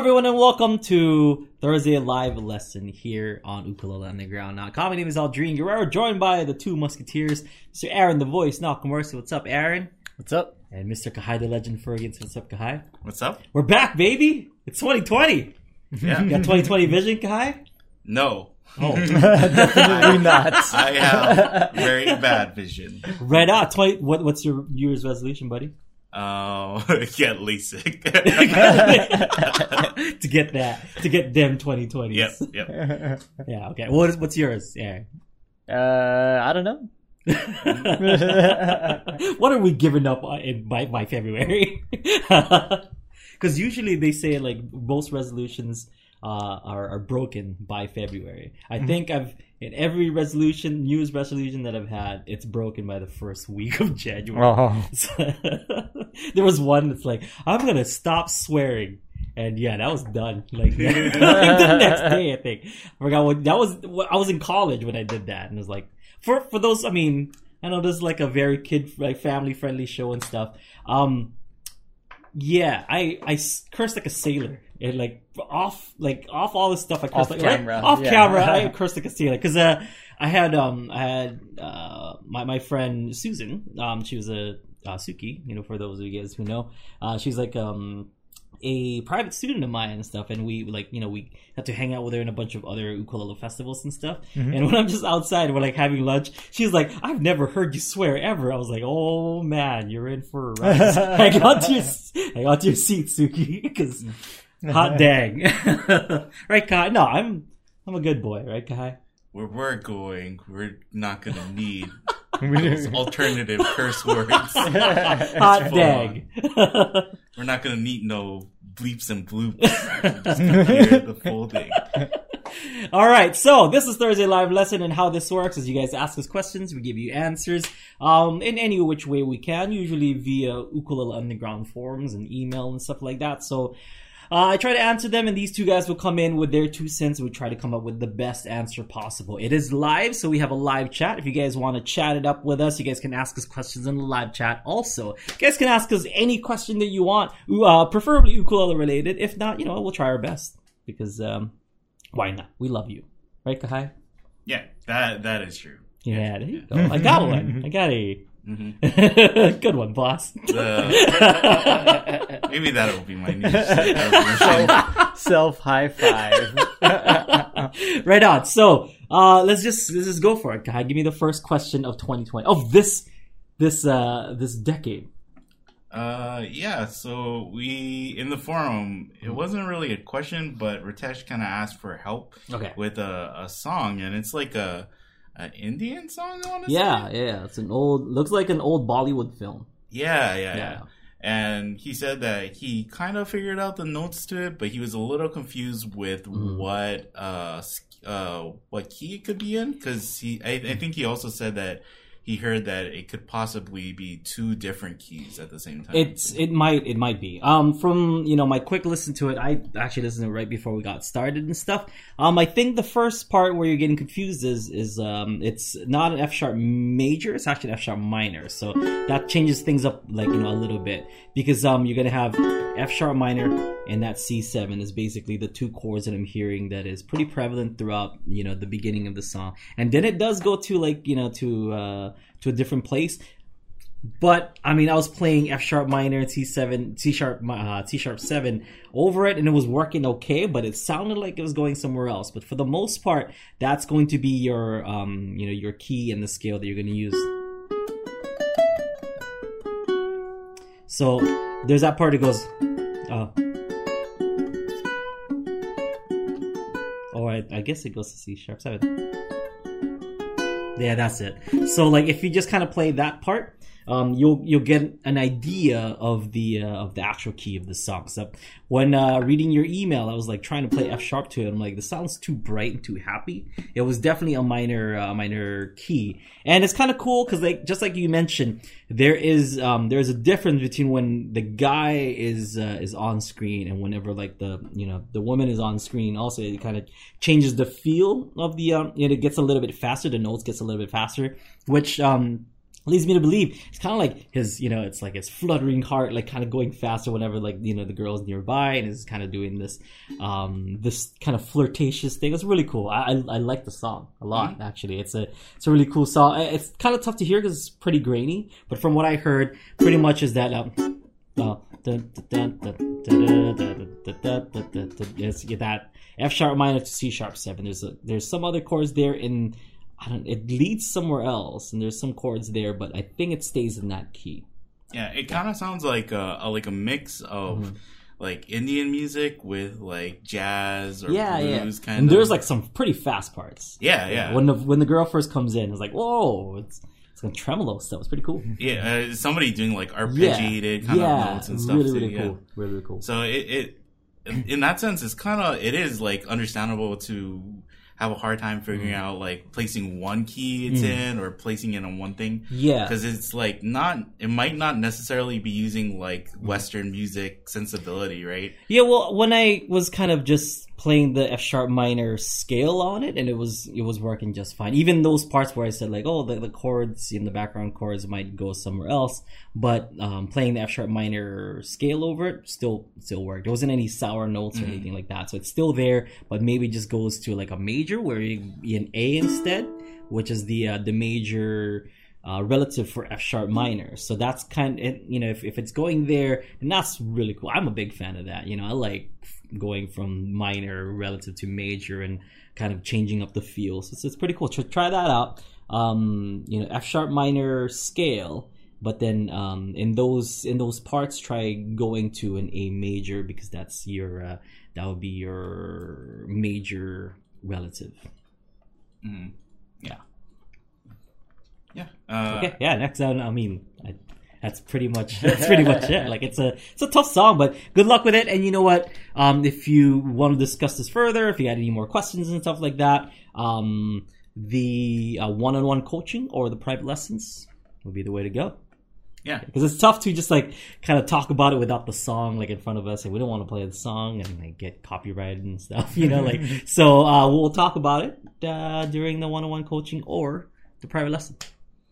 everyone, and welcome to Thursday live lesson here on Ukulele Underground. Now, my name is Aldrin Guerrero, joined by the two musketeers, Mr. Aaron the Voice, Now Mercy. What's up, Aaron? What's up? And Mr. Kahai the Legend Fergus. What's up, Kahai? What's up? We're back, baby! It's 2020! Yeah. You got 2020 vision, Kahai? No, Oh, Definitely not. I have very bad vision. Right out. 20, what, what's your New Year's resolution, buddy? Uh, get LASIK. to get that, to get them 2020s. yep, yep. Yeah, okay. What is, what's yours, Yeah. uh, I don't know. what are we giving up in, by, by February? Because usually they say like most resolutions uh, are, are broken by February. I Mm-hmm. think I've in every resolution, New Year's resolution that I've had, it's broken by the first week of January. Oh. there was one that's like, I'm gonna stop swearing. And yeah, that was done. Like, the next day, I think. I forgot what that was. I was in college when I did that, and it was like for for those. I mean, I know this is like a very kid like family friendly show and stuff. Um, yeah, I cursed like a sailor. And like off like off all this stuff. I cursed Off like camera, right? off yeah. camera. I cursed the a sailor because uh, I had um I had uh my my friend Susan. Um, she was a uh, Suki. You know, for those of you guys who know, uh, she's like um a private student of mine and stuff, and we like you know we had to hang out with her in a bunch of other ukulele festivals and stuff. And when I'm just outside, we're like having lunch. She's like, "I've never heard you swear ever." I was like, "Oh man, you're in for a ride." on to your on to your seat, Suki, because hot dang, right, Kai? No, I'm I'm a good boy, right, Kai? Where we're going, we're not gonna need those alternative curse words. Hot dang. We're not gonna need no bleeps and bloops. Just hear the full thing. All right, so this is Thursday live lesson, and how this works is you guys ask us questions, we give you answers, um, in any which way we can, usually via ukulele underground forums and email and stuff like that. So. Uh, I try to answer them, and these two guys will come in with their two cents. and We try to come up with the best answer possible. It is live, so we have a live chat. If you guys want to chat it up with us, you guys can ask us questions in the live chat. Also, you guys can ask us any question that you want, uh, preferably ukulele related. If not, you know, we'll try our best because um, why not? We love you, right, Kahai? Yeah, that that is true. Yeah, there you go. I got one. I got a Mhm. good one, boss. Uh, maybe that'll be my new. Self high five. right on. So uh, let's just let's just go for it. Kahai, give me the first question of 2020 of this this uh this decade. Uh, yeah. So we in the forum, it wasn't really a question, but Ritesh kind of asked for help Okay. with a, a song, and it's like a an Indian song. I Yeah, say. yeah. It's an old looks like an old Bollywood film. Yeah, yeah, Yeah. yeah. And he said that he kind of figured out the notes to it, but he was a little confused with Mhm. what uh uh what key it could be in because he I, I think he also said that he heard that it could possibly be two different keys at the same time. It's it might it might be. Um, from you know my quick listen to it, I actually listened to it right before we got started and stuff. Um, I think the first part where you're getting confused is is um, it's not an F sharp major, it's actually an F sharp minor. So that changes things up like you know a little bit because um you're gonna have F sharp minor and that C7 is basically the two chords that I'm hearing that is pretty prevalent throughout you know the beginning of the song, and then it does go to like you know to uh to a different place. But I mean, I was playing F sharp minor, C seven, C sharp, uh, C sharp seven over it, and it was working okay. But it sounded like it was going somewhere else. But for the most part, that's going to be your, um, you know, your key and the scale that you're going to use. So there's that part that goes, uh, I, I guess it goes to C sharp seven. Yeah, that's it. So like if you just kind of play that part, um, you'll you'll get an idea of the uh, of the actual key of the song. So when uh, reading your email, I was like trying to play F sharp to it. I'm like, this sounds too bright and too happy. It was definitely a minor uh, minor key, and it's kind of cool because like just like you mentioned, there is um, there's a difference between when the guy is uh, is on screen and whenever like the you know the woman is on screen. Also, it kind of changes the feel of the um, and it gets a little bit faster. The notes gets a little bit faster, which um leads me to believe it's kind of like his you know it's like his fluttering heart like kind of going faster whenever like you know the girl's nearby and is kind of doing this um this kind of flirtatious thing it's really cool i i, I like the song a lot mm-hmm. actually it's a it's a really cool song it's kind of tough to hear because it's pretty grainy but from what i heard pretty much is that um uh, it's that f sharp minor to c sharp seven there's a, there's some other chords there in I don't it leads somewhere else and there's some chords there, but I think it stays in that key. Yeah, it kind of sounds like a, a like a mix of Mm-hmm. like Indian music with like jazz or yeah, yeah. blues kind and of. there's like some pretty fast parts. yeah, yeah, When the when the girl first comes in, it's like whoa, it's it's gonna tremolo stuff. It's pretty cool. yeah. Uh, somebody doing like Yeah, arpeggiated kind yeah, of notes and stuff really really yeah. cool, really really cool. So it, it in that sense, it's kind of it is like understandable to have a hard time figuring Mm. out like placing one key it's in or placing it on one thing Yeah, because it's like not it might not necessarily be using like Mm. Western music sensibility, right? Yeah, well, when I was kind of just playing the F sharp minor scale on it, and it was it was working just fine. Even those parts where I said like, oh, the, the chords in the background chords might go somewhere else, but um, playing the F sharp minor scale over it still still worked. There wasn't any sour notes or anything like that, so it's still there, but maybe just goes to like a major where you be an A instead, which is the uh, the major uh, relative for F sharp minor. So that's kind of, you know, if, if it's going there, then that's really cool. I'm a big fan of that. You know, I like going from minor relative to major and kind of changing up the feel. So it's, it's pretty cool. Try, try that out. Um, you know, F sharp minor scale. But then um, in those in those parts, try going to an A major because that's your uh, that would be your major relative. Mm. Yeah. Yeah. Uh, Okay, yeah. Next down, I mean, I, that's pretty much that's pretty much it. Like it's a it's a tough song, but good luck with it. And you know what? Um, if you want to discuss this further, if you had any more questions and stuff like that, um, the uh, one-on-one coaching or the private lessons would be the way to go. Yeah. Because it's tough to just like kind of talk about it without the song like in front of us, and we don't want to play the song and like get copyrighted and stuff, you know. Like so, uh, we'll talk about it uh, during the one-on-one coaching or the private lesson,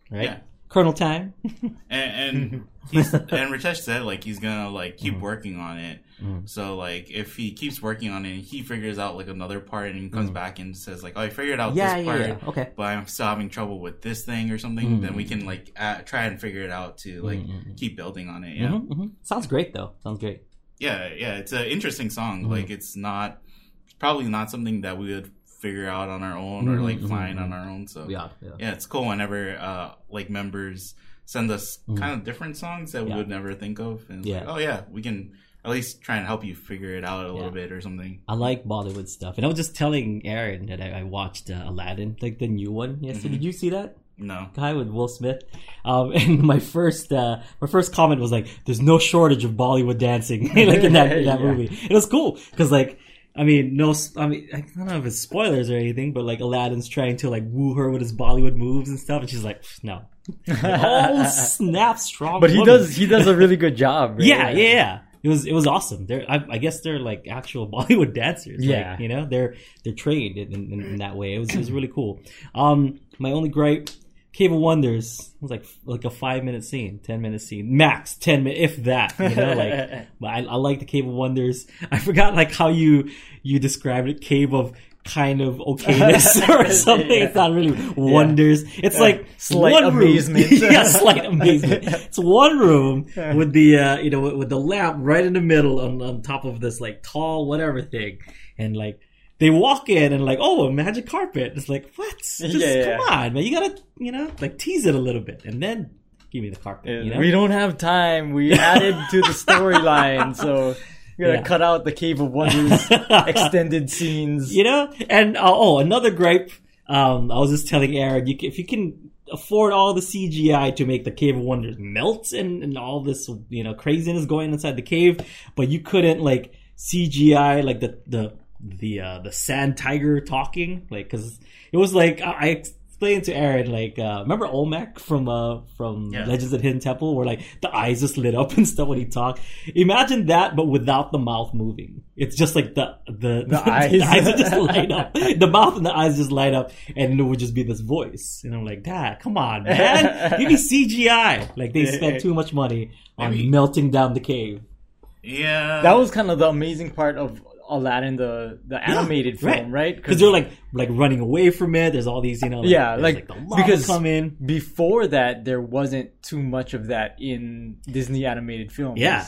right? Yeah. Colonel time. and and he's, and Ritesh said like he's gonna like keep Mm-hmm. working on it. So like if he keeps working on it, and he figures out like another part, and he comes back and says like, "Oh, I figured out yeah, this yeah, part, yeah. Okay. but I'm still having trouble with this thing or something." Then we can like uh, try and figure it out to like Mm-hmm. keep building on it. Yeah. Sounds great though. Sounds great. yeah, yeah. It's an interesting song. Like it's not it's probably not something that we would figure out on our own or Mhm, like mhm, find on our own. So Yeah, yeah. yeah, it's cool whenever uh like members send us kind of different songs that we Mm-hmm. Would never think of. And Yeah. like, oh yeah, we can at least try and help you figure it out a little Yeah. bit or something. I like Bollywood stuff, and I was just telling Aaron that I, I watched uh, Aladdin, like the new one yesterday. Did you see that? No. guy with Will Smith. Um, and my first, uh, my first comment was like, "There's no shortage of Bollywood dancing like in that, in that Yeah. movie." It was cool because like. I mean, no. I mean, I don't know if it's spoilers or anything, but like Aladdin's trying to like woo her with his Bollywood moves and stuff, and she's like, "No." oh snap! Strong, But he woman. does he does a really good job. right? Yeah, yeah, yeah. It was it was awesome. They're I, I guess they're like actual Bollywood dancers. like, Yeah. you know they're they're trained in, in, in that way. It was it was really cool. Um, my only gripe, Cave of Wonders was like like a five minute scene, ten minute scene, max ten minute if that. You know, like but I, I like the Cave of Wonders. I forgot like how you you described it, Cave of kind of okayness or something. It's not really wonders. It's like Slight one room. amazement. yeah, slight amazement. It's one room with the uh, you know with, with the lamp right in the middle on, on top of this like tall whatever thing, and like they walk in and like oh a magic carpet. It's like what? Just, Yeah, come on, man. You gotta you know like tease it a little bit and then give me the carpet. You know? We don't have time. We added to the storyline, so we gotta Yeah. cut out the Cave of Wonders extended scenes. you know and uh, oh another gripe um i was just telling aaron you can, if you can afford all the cgi to make the cave of wonders melt and, and all this you know craziness going inside the cave but you couldn't like cgi like the the the uh the sand tiger talking like because it was like i I explain to Aaron like uh, remember Olmec from uh from Yeah. Legends of the Hidden Temple where like the eyes just lit up and stuff when he talked. Imagine that, but without the mouth moving. It's just like the the, The eyes. eyes just light up. The mouth and the eyes just light up, and it would just be this voice. And I'm like, Dad, come on, man, give me CGI. Like they spent too much money on Maybe- melting down the cave. Yeah, That was kind of the amazing part of Aladdin, the the animated right. film, right? Because they're like like running away from it. There's all these, you know, like, Yeah, like, the because- come in. before that there wasn't too much of that in Disney animated films. Yeah.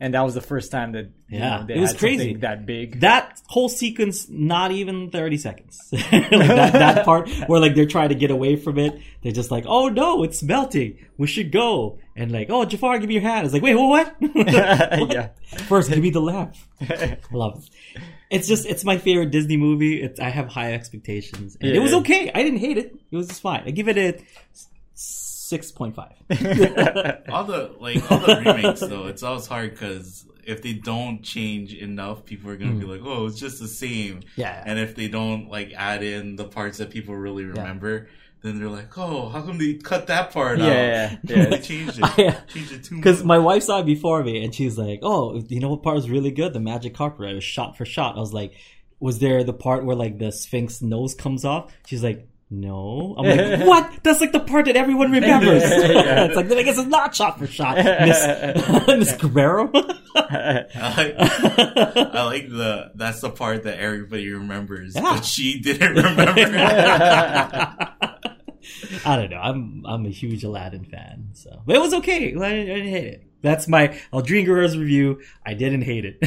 And that was the first time that you Yeah. know, they It was crazy. that big. That whole sequence, not even 30 seconds. like that, that part where like they're trying to get away from it. They're just like, oh no, it's melting. We should go. And like, oh, Jafar, give me your hand. It's like, wait, what? what? yeah. First, give me the lamp. Love it. It's just, it's my favorite Disney movie. It's, I have high expectations. And it was Yeah. okay. I didn't hate it. It was just fine. I give it a 6.5. all the like all the remakes though. It's always hard because if they don't change enough, people are gonna be like, "Oh, it's just the same." Hmm. Yeah. And if they don't like add in the parts that people really remember, then they're like, "Oh, how come they cut that part Yeah, out?" yeah, yeah. they changed it. Yeah. Changed it too much. Because my wife saw it before me, and she's like, "Oh, you know what part was really good? The magic carpet. It was shot for shot." I was like, "Was there the part where like the Sphinx nose comes off?" She's like, "No." I'm like, "What? That's like the part that everyone remembers." Yeah. it's like then I guess it's not shot for shot, Miss Miss Guerrero. I like, I like the that's the part that everybody remembers, Yeah. but she didn't remember. I don't know. I'm I'm a huge Aladdin fan, so but it was okay. I didn't, I didn't hate it. That's my Aldrin Guerrero's review. I didn't hate it.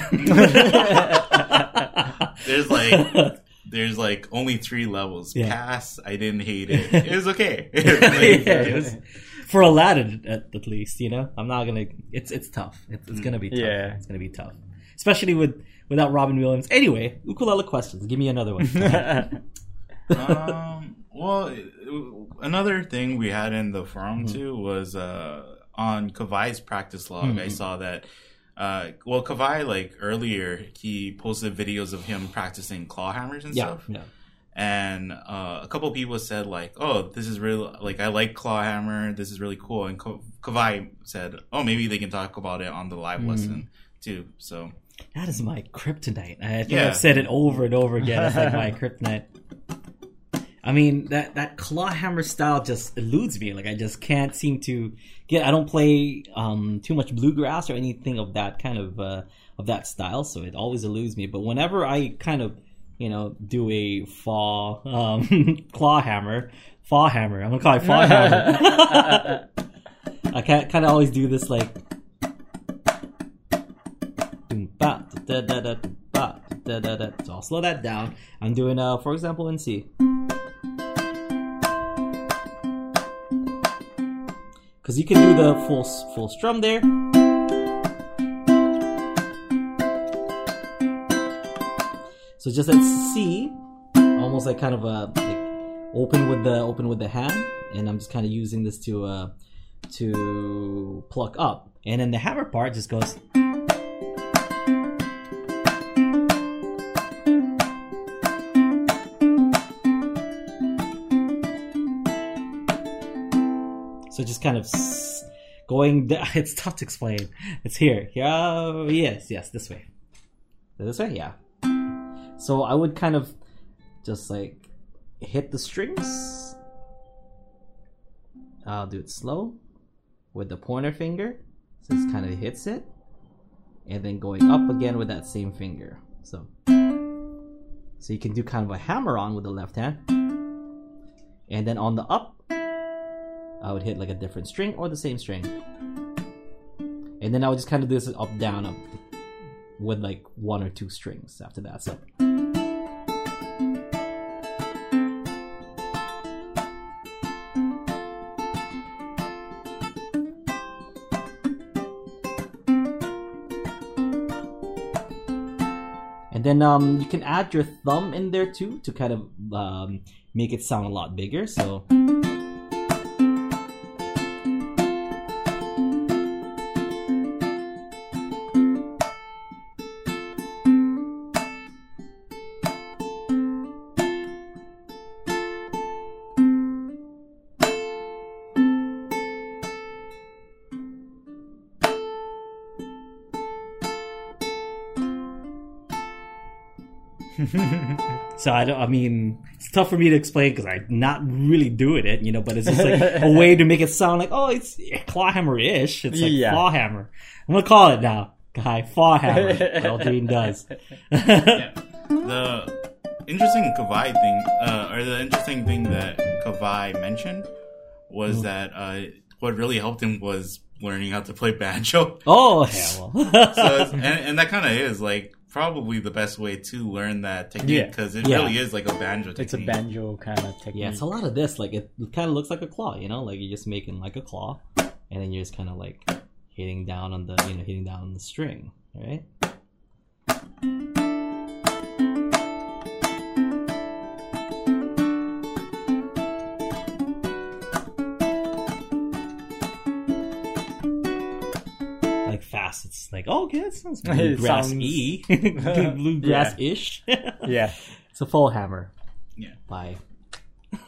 There's like there's like only three levels. Yeah. Pass. I didn't hate it. It was okay. Yeah, it was- for Aladdin, at, at least, you know, I'm not gonna. It's it's tough. It's, it's gonna be tough. Yeah. it's gonna be tough, especially with without Robin Williams. Anyway, ukulele questions. Give me another one. um, well, another thing we had in the forum Mm-hmm. too was uh, on Kavai's practice log. Mm-hmm. I saw that. Uh, well, Kavai like earlier, he posted videos of him practicing claw hammers and yeah, stuff. yeah. and uh, a couple people said like, "Oh, this is really like I like Clawhammer. This is really cool." And Ka- Kavai said, "Oh, maybe they can talk about it on the live Mm. lesson too." So That is my kryptonite. I think Yeah. I've said it over and over again. It's like my kryptonite. I mean that that claw hammer style just eludes me. Like I just can't seem to get. I don't play um, too much bluegrass or anything of that kind of uh, of that style, so it always eludes me. But whenever I kind of you know do a fall um, claw hammer, fall hammer. I'm gonna call it fall hammer. I can't kind of always do this like. Ba, da, da, da, da, ba, da, da, da. So I'll slow that down. I'm doing, uh, for example, in C. Because you can do the full full strum there. So just at C, almost like kind of a like open with the open with the hand, and I'm just kind of using this to uh to pluck up, and then the hammer part just goes. Just kind of going. It's tough to explain. It's here. Yeah. Yes. Yes. This way. This way. Yeah. So I would kind of just like hit the strings. I'll do it slow with the pointer finger. So kind of hits it. And then going up again with that same finger. So so you can do kind of a hammer on with the left hand. And then on the up, I would hit like a different string or the same string. And then I would just kind of do this up down up with like one or two strings after that. So And then um, you can add your thumb in there too to kind of um, make it sound a lot bigger. So So I don't. I mean, it's tough for me to explain because I'm not really doing it, you know. But it's just like a way to make it sound like, oh, it's clawhammer ish. It's like Yeah. clawhammer. I'm gonna call it now, guy. Clawhammer. what Aldrin does. yeah. The interesting Kavai thing, uh, or the interesting thing that Kavai mentioned was that uh, what really helped him was learning how to play banjo. oh hell. So, and, and that kind of is like probably the best way to learn that technique Yeah. because it Yeah. really is like a banjo technique. It's a banjo kind of technique. yeah, it's a lot of this. Like it kind of looks like a claw, you know, like you're just making like a claw, and then you're just kind of like hitting down on the, you know, hitting down on the string, right? Like it's like oh, okay, that sounds It bluegrass sounds- y, bluegrass ish. yeah. it's a full hammer. Yeah. Bye.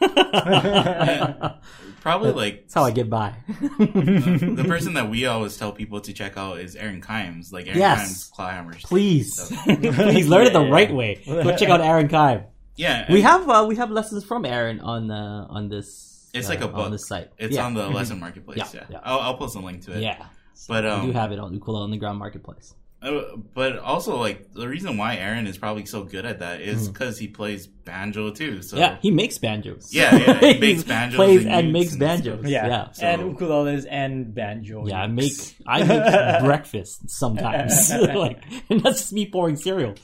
Probably like That's how I get by. the person that we always tell people to check out is Aaron Keim's, like Aaron Yes. Keim's Clawhammers. Please, So- please learn it the Yeah. right way. Go check out Aaron Keim. Yeah, We have uh, we have lessons from Aaron on uh, on this. It's uh, like a on book. this site. It's yeah. on the lesson marketplace. Yeah, Yeah, yeah. I'll, I'll post a link to it. yeah. So But, we um, do have it on Ukulele Underground Marketplace. Uh, but also, like the reason why Aaron is probably so good at that is because he plays banjo too. So Mm. yeah, he makes banjos. Yeah, yeah, he makes banjos plays and and makes and banjos. stuff. Yeah. yeah. So- and ukuleles and banjo. Yeah, I make I make breakfast sometimes, like, and that's just me pouring cereal.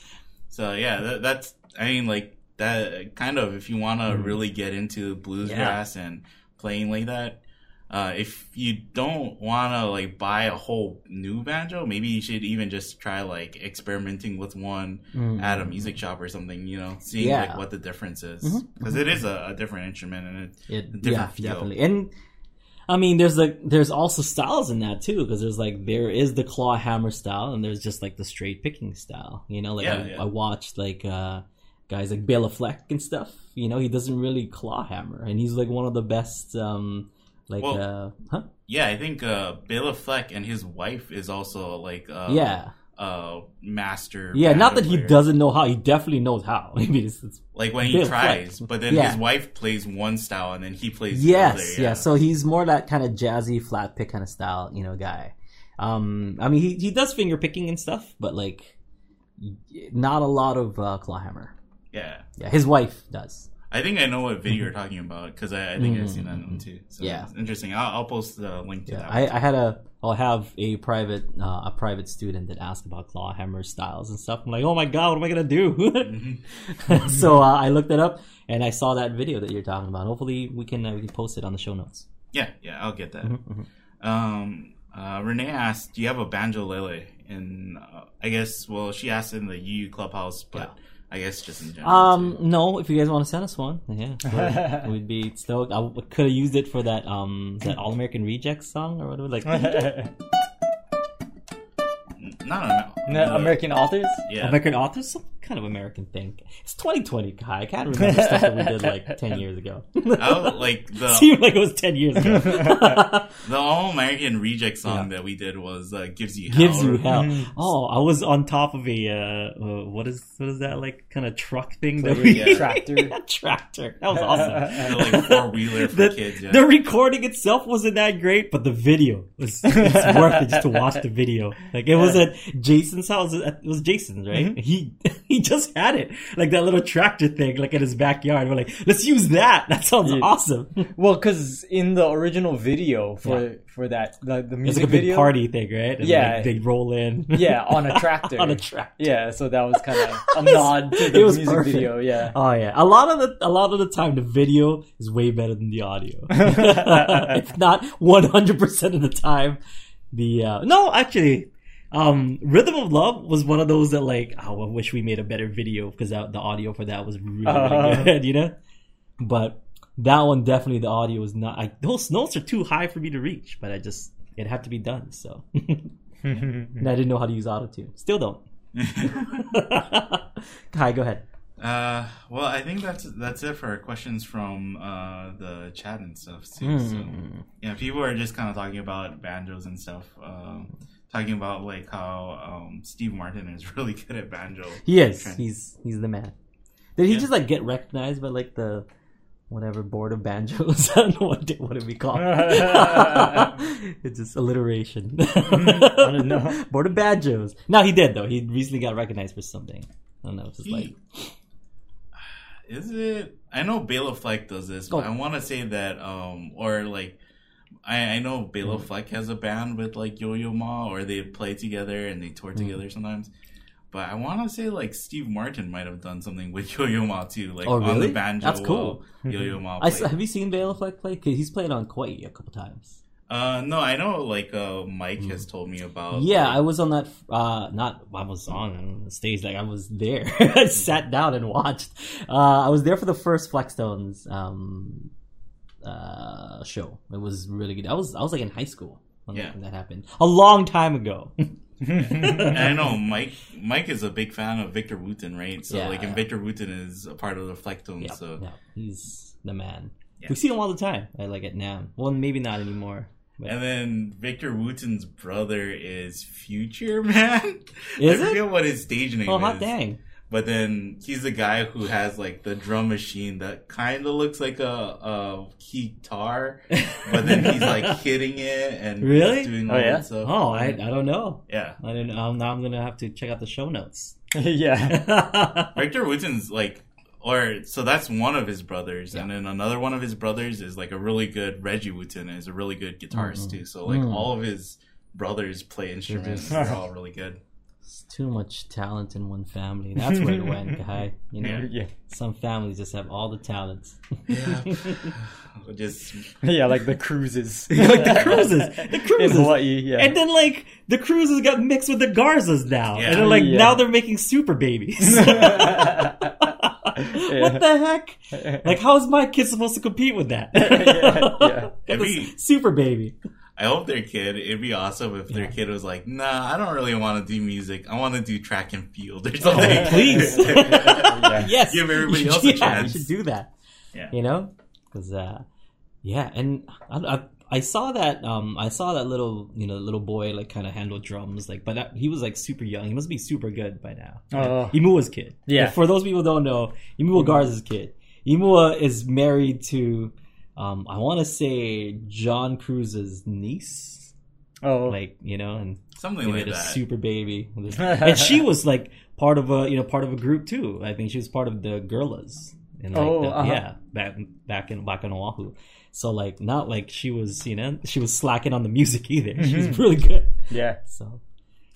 So yeah, that, that's I mean like that kind of if you want to Mhm. really get into bluegrass and playing like that. Uh, if you don't want to like buy a whole new banjo, maybe you should even just try like experimenting with one Mm. at a music shop or something. You know, seeing Yeah. like what the difference is because is a, a different instrument and it, It, different yeah, feel. definitely. And I mean, there's like there's also styles in that too, because there's like there is the claw hammer style, and there's just like the straight picking style. You know, like Yeah, I, yeah. I watched like uh guys like Bela Fleck and stuff. You know, he doesn't really claw hammer, and he's like one of the best. um like Well, uh huh Yeah, I think uh, Bela Fleck and his wife is also like uh, yeah uh, master. yeah not that he doesn't know how he definitely knows how maybe it's, it's like when he tries, but then Yeah. his wife plays one style and then he plays the Yes, other, yeah. So he's more that kind of jazzy flat pick kind of style, you know, guy. Um, I mean, he he does finger picking and stuff, but like, not a lot of uh, clawhammer. yeah. Yeah, his wife does. I think I know what video you're talking about because I, I think I've seen that one too. So Yeah. it's interesting. I'll, I'll post the link to Yeah, that. I. I had a I'll have a private uh, a private student that asked about claw clawhammer styles and stuff. I'm like, oh my god, what am I gonna do? Mhm. so uh, I looked it up and I saw that video that you're talking about. Hopefully, we can uh, we can post it on the show notes. Yeah, yeah, I'll get that. Mhm, mhm. Um, uh, Renee asked, "Do you have a banjo lele?" And uh, I guess, well, she asked in the UU clubhouse, but I guess just in general. Um, too. no, if you guys want to send us one, yeah, we'd- we'd be stoked. I could have used it for that um that All American Rejects song or whatever. Like, not a, No, American authors. Yeah, American authors, some kind of American thing. It's 2020, Kai. I can't remember stuff that we did like 10 years ago. I would, like the Seemed like it was 10 years ago. the All American Reject song that we did was uh, "Gives You Hell." Gives you hell. Mhm. Oh, I was on top of a uh, uh what is what is that like kind of truck thing that Like we a tractor. Yeah, tractor. That was awesome. The, like four wheeler for the, kids. Yeah. the recording itself wasn't that great, but the video was it's worth it just to watch the video. Like it was at Jason's house. It was Jason's, right? Mhm. He he just had it, like that little tractor thing, like in his backyard. We're like, let's use that. That sounds Yeah. awesome. Well, because in the original video for for that the, the It's music like a big video, party thing, right? And Yeah. like, they roll in. yeah, on a tractor. on a tractor. yeah, so that was kind of a nod to It the was music perfect. video. Yeah, Oh yeah, a lot of the a lot of the time the video is way better than the audio. if not one hundred percent of the time, the uh, no actually, um, Rhythm of Love was one of those that like oh, I wish we made a better video because the audio for that was really, really Uh-huh. good, you know. But that one definitely the audio was not. I, those notes are too high for me to reach, but I just it had to be done. So and I didn't know how to use autotune. Still don't. Hi, go ahead. Uh, well, I think that's that's it for questions from uh, the chat and stuff too. So Mm. yeah, people are just kind of talking about banjos and stuff. Um, talking about like how um, Steve Martin is really good at banjo. He is. Trent. He's he's the man. Did he Yeah. just like get recognized by like the whatever board of banjos? I don't know what did what did we call it? it's just alliteration. I don't know. board of banjos. No, he did though. He recently got recognized for something. I don't know. It's just like is it? I know Bela Fleck does this, but Oh. I want to say that, um, or like, I, I know Mm. Bela Fleck has a band with like Yo Yo Ma, or they play together and they tour Mm. together sometimes. But I want to say like Steve Martin might have done something with Yo Yo Ma too, like Oh, on the banjo. That's cool. Yo Yo Ma. I have you seen Bela Fleck play? Cause he's played on Kauai a couple times. Uh, no, I know like uh, Mike has told me about. Yeah, like, I was on that. Uh, not I was on the stage. Like I was there. I sat down and watched. Uh, I was there for the first Flecktones um, uh, show. It was really good. I was I was like in high school when Yeah. that happened. A long time ago. And I know Mike. Mike is a big fan of Victor Wooten, right? So Yeah. like, and Victor Wooten is a part of the Flecktones. yeah, so yeah, he's the man. Yeah. We see him all the time. I like at NAMM. Well, maybe not anymore. But And then Victor Wooten's brother is Future Man. Is I it? forget what his stage name oh, is. hot dang! But then he's the guy who has like the drum machine that kind of looks like a, a guitar, but then he's like hitting it and Really? doing Oh, all yeah? that stuff. Oh, I I don't know. yeah. I don't. Um, now I'm gonna have to check out the show notes. yeah. Victor Wooten's like, or so that's one of his brothers, and then another one of his brothers is like a really good Reggie Wooten is a really good guitarist Mhm. too. So like Mm. all of his brothers play instruments. They're all really good. It's too much talent in one family. That's where it went, guy. You know, Yeah. Yeah. some families just have all the talents. Yeah. Just Yeah, like the Cruzes. like the Cruzes, the Cruzes. In Hawaii, yeah. And then like the Cruzes got mixed with the Garzas now, Yeah. and then like Yeah. now they're making super babies. What the heck? Like, how is my kid supposed to compete with that? Yeah, yeah. Every- super baby. I hope their kid. It'd be awesome if their Yeah. kid was like, "Nah, I don't really want to do music. I want to do track and field or something." Oh, please. Yeah. yes. Give everybody You else should- a chance. You should do that. Yeah. You know, because uh, yeah, and I, I, I saw that um I saw that little you know little boy like kind of handle drums like, but that, he was like super young. He must be super good by now. Oh. Imua's kid. Yeah. Like, for those people who don't know, Imua Garza's kid. Imua is married to. Um, I want to say John Cruz's niece, Oh. like you know, and something they like made a that. super baby, and she was like part of a you know part of a group too. I think she was part of the Gorillas. In like Oh, the, uh-huh. yeah, back back in back in Oahu. So like not like she was you know she was slacking on the music either. She was Mhm. really good. yeah. So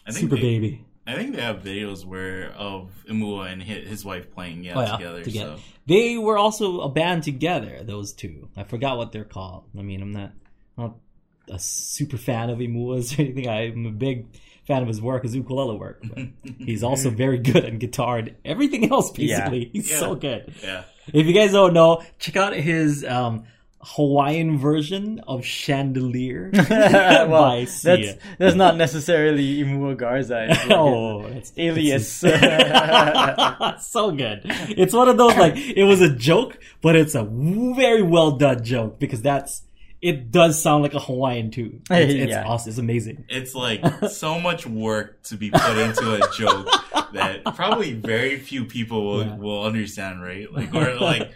I think super they, baby. I think they have videos where of Imua and his, wife playing yeah, Oh, yeah, together. together. So They were also a band together. Those two. I forgot what they're called. I mean, I'm not not a super fan of Imua's or anything. I'm a big fan of his work, his ukulele work. But he's also very good at guitar and everything else. Yeah. Basically, he's Yeah. so good. yeah, If you guys don't know, check out his um, Hawaiian version of Chandelier well, by that's Sia. that's not necessarily Imua Garza. It's like oh, it's alias. it's- so good. It's one of those like it was a joke, but it's a very well done joke because that's it does sound like a Hawaiian too. It's, it's Yeah. awesome. It's amazing. it's like so much work to be put into a joke that probably very few people will, Yeah. will understand, right? Like or like.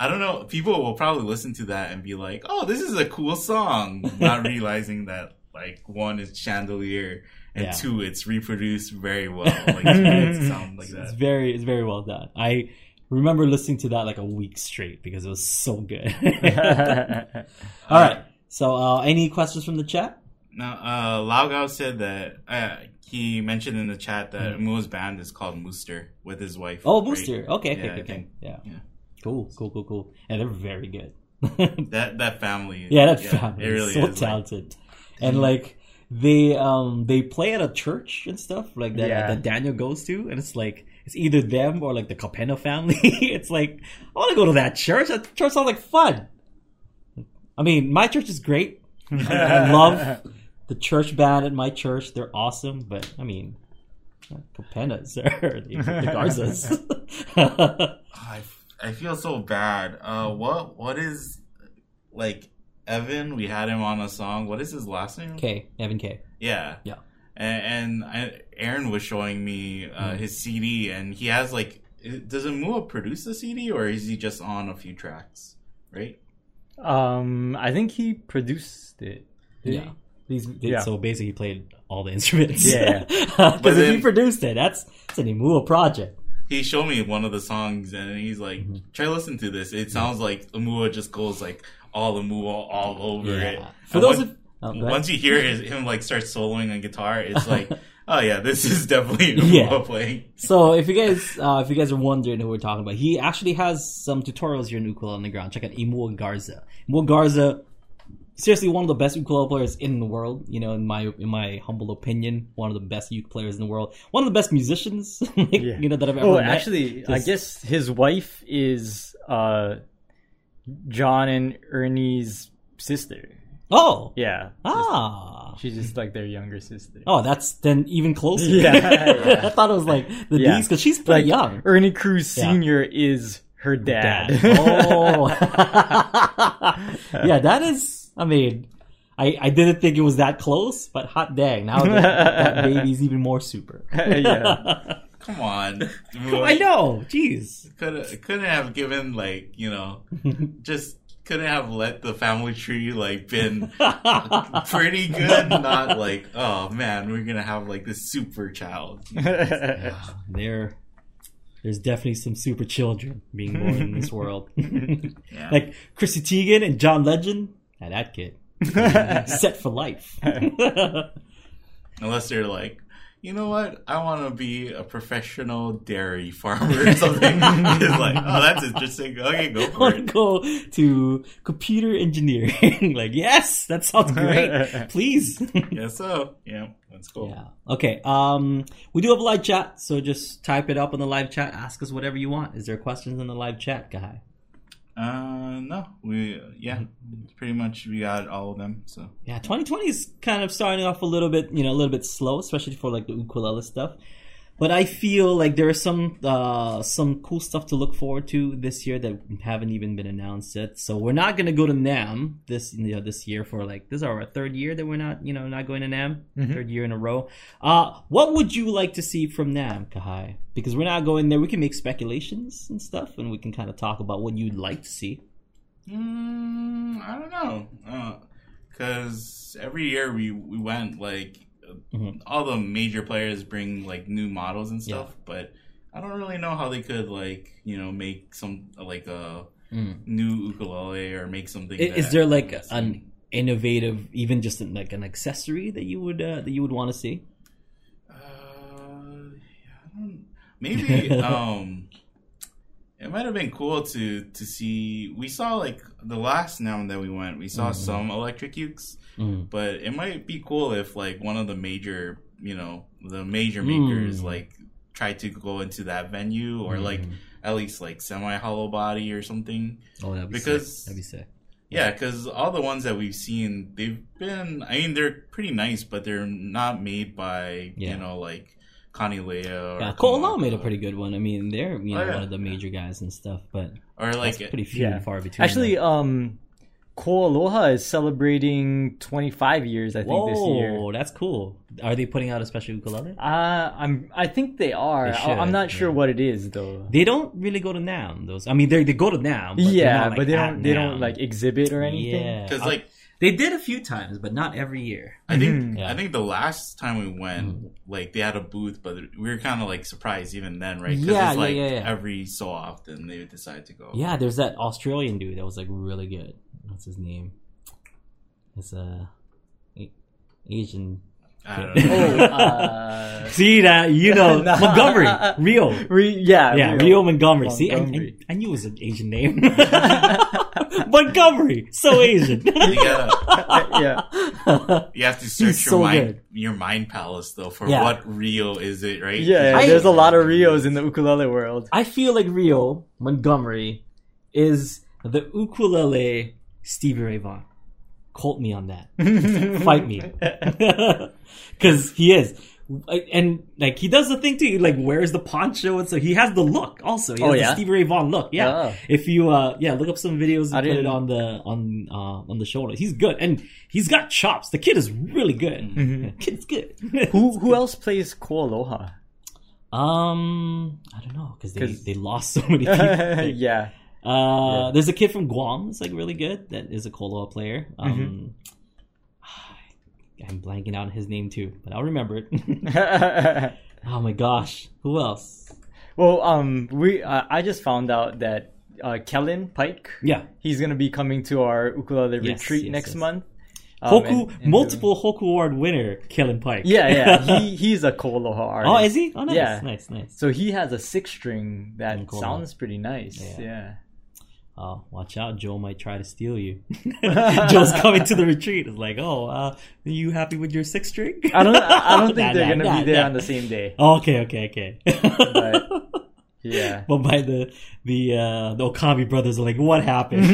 I don't know. People will probably listen to that and be like, "Oh, this is a cool song," not realizing that like one is chandelier and Yeah. two it's reproduced very well. Like it sound like that. It's very it's very well done. I remember listening to that like a week straight because it was so good. All right. So, uh, any questions from the chat? No. uh, Lao Gao said that uh, he mentioned in the chat that Hmm. Mua's band is called Mooster with his wife. Oh, Mooster. Okay, okay, Yeah, I okay, okay. think- Yeah. yeah. Cool, cool, cool, cool. And they're very good. That that family. yeah, that family It really is so is. like- talented. and like they um they play at a church and stuff like that Yeah. that Daniel goes to, and it's like it's either them or like the Capeno family. it's like I want to go to that church. That church sounds like fun. I mean, my church is great. I love the church band at my church. They're awesome, but I mean, Kapenas or the, the Garzas. I, I feel so bad. Uh, what what is like Evan? We had him on a song. What is his last name? K, Evan K. Yeah. Yeah. and, and I, Aaron was showing me uh, his CD, and he has like, does Imua produce the CD or is he just on a few tracks? Right? Um, I think he produced it. Yeah. he? These, Yeah. So basically, he played all the instruments. Yeah, Because But if he produced it, that's, it's an Imua project. He showed me one of the songs, and he's like, Mm-hmm. "Try listen to this. It sounds like Imua just goes like all Imua all over it." For And those once- of oh, once you hear his, him like start soloing on guitar, it's like, oh yeah, this is definitely Yeah. Imua playing. So if you guys uh, if you guys are wondering who we're talking about, he actually has some tutorials here in Ukulele Underground. Check out Imua Garza. Imua Garza, seriously one of the best ukulele players in the world. You know, in my in my humble opinion, one of the best uke players in the world. One of the best musicians, like, Yeah. you know, that I've ever Oh, met. actually, I guess his wife is uh, John and Ernie's sister. Oh, Yeah. ah. She's just like their younger sister. Oh, that's then even closer. Yeah, yeah. I thought it was like the Yeah. D's because she's pretty like young. Ernie Cruz Yeah. Senior is her dad. Oh, yeah, that is. I mean, I I didn't think it was that close, but hot dang, now that, that baby's even more super. Yeah. Come on, I know. Jeez. Could couldn't have given like you know, just couldn't have let the family tree like been pretty good. Not like oh man, we're gonna have like this super child. there, there's definitely some super children being born in this world. Yeah. like Chrissy Teigen and John Legend. Now that kid set for life. Unless they're like, you know what, I want to be a professional dairy farmer or something. it's like, oh, that's interesting. Okay, go for want it. to go to computer engineering. like, yes, that sounds great. Please. yes, so yeah, let's go. Yeah. Okay. Um, we do have a live chat, so just type it up in the live chat. Ask us whatever you want. Is there questions in the live chat, guy? Uh, no, we yeah, pretty much we got all of them. So Yeah, 2020 is kind of starting off a little bit, you know, a little bit slow, especially for like the ukulele stuff. But I feel like there is some uh, some cool stuff to look forward to this year that haven't even been announced yet. So we're not gonna go to NAMM this you know, this year for like this is our third year that we're not you know not going to NAMM, third year in a row. Uh, what would you like to see from NAMM, Kahai? Because we're not going there. We can make speculations and stuff, and we can kind of talk about what you'd like to see. mm, I don't know, because every year we we went like Mhm. all the major players bring like new models and stuff, but I don't really know how they could like you know make some like a Mm. new ukulele or make something. Is there like an innovative, even just an, like an accessory that you would uh, that you would want to see? Uh, yeah, I don't, maybe um, it might have been cool to to see. We saw like the last now that we went, we saw Mhm. some electric ukes, Mm. but it might be cool if like one of the major, you know, the major Mm. makers like tried to go into that venue or like Mm. at least like semi hollow body or something. oh, that'd be because- sick. that'd be sick. Yeah, because all the ones that we've seen, they've been. I mean, they're pretty nice, but they're not made by Yeah. you know like Kanile'a. Or Yeah, Cole Lau Kamaka. made a pretty good one. I mean, they're you know Oh, yeah. one of the major guys and stuff, but or like that's pretty few Yeah. and far between. Actually, them. um, Ko Aloha is celebrating 25 years, I think, whoa, this year. Oh, that's cool. Are they putting out a special ukulele? Uh, I'm. I think they are. They I- should, I'm not sure yeah. what it is though. They don't really go to NAMM. Those, I mean, they they go to NAMM. But yeah, not, like, but they don't. They don't like exhibit or anything. Yeah, because I- like they did a few times, but not every year. I think. Yeah. I think the last time we went, Mhm. like they had a booth, but we were kind of like surprised even then, right? 'Cause Yeah, it's yeah, like yeah, yeah. every so often they would decide to go. Yeah, there's that Australian dude that was like really good. What's his name? It's a a- Asian. I don't Oh, uh, See that you know Nah. Montgomery, Rio. Re- yeah, Yeah, Rio. Rio Montgomery. See, I, I, I knew it was an Asian name. Montgomery, so Asian. you, gotta, yeah, you have to search He's your so mind good. your mind palace though for Yeah. what Rio is it, right? yeah. I- there's a lot of Rios in the ukulele world. I feel like Rio Montgomery is the ukulele Stevie Ray Vaughan. Quote me on that. Fight me. Because he is. And like he does the thing too. Like wears the poncho, and so he has the look. Also, he has Oh, the yeah? Stevie Ray Vaughan look. Yeah. Oh. If you uh yeah look up some videos I and put it didn't- on the on uh on the shoulder, he's good, and he's got chops. The kid is really good. Yeah, kid's good. Mm-hmm. Who who else plays Ko Aloha? Um, I don't know because they 'Cause- they lost so many people. yeah. Uh, there's a kid from Guam that's like really good. That is a Koloa player. Um, Mm-hmm. I'm blanking out his name too, but I'll remember it. oh my gosh, who else? well, um, we uh, I just found out that uh, Kellen Paik, Yeah, he's gonna be coming to our ukulele Yes, retreat yes, next yes. month. Um, Hoku, and- and multiple Hoku Award winner, Kellen Paik. Yeah, yeah. He he's a Ko Aloha artist. oh, is he? Oh, nice, Yeah. nice, nice. So he has a six string that sounds pretty nice. Yeah. Yeah. Oh, watch out, Joe might try to steal you. Joe's coming to the retreat. It's like, oh, uh, are you happy with your six string? I don't. I don't think Nah, they're nah, gonna nah, be there nah. on the same day. Oh, okay, okay, okay. But- Yeah. But by the the uh, the Okami brothers are like, what happened?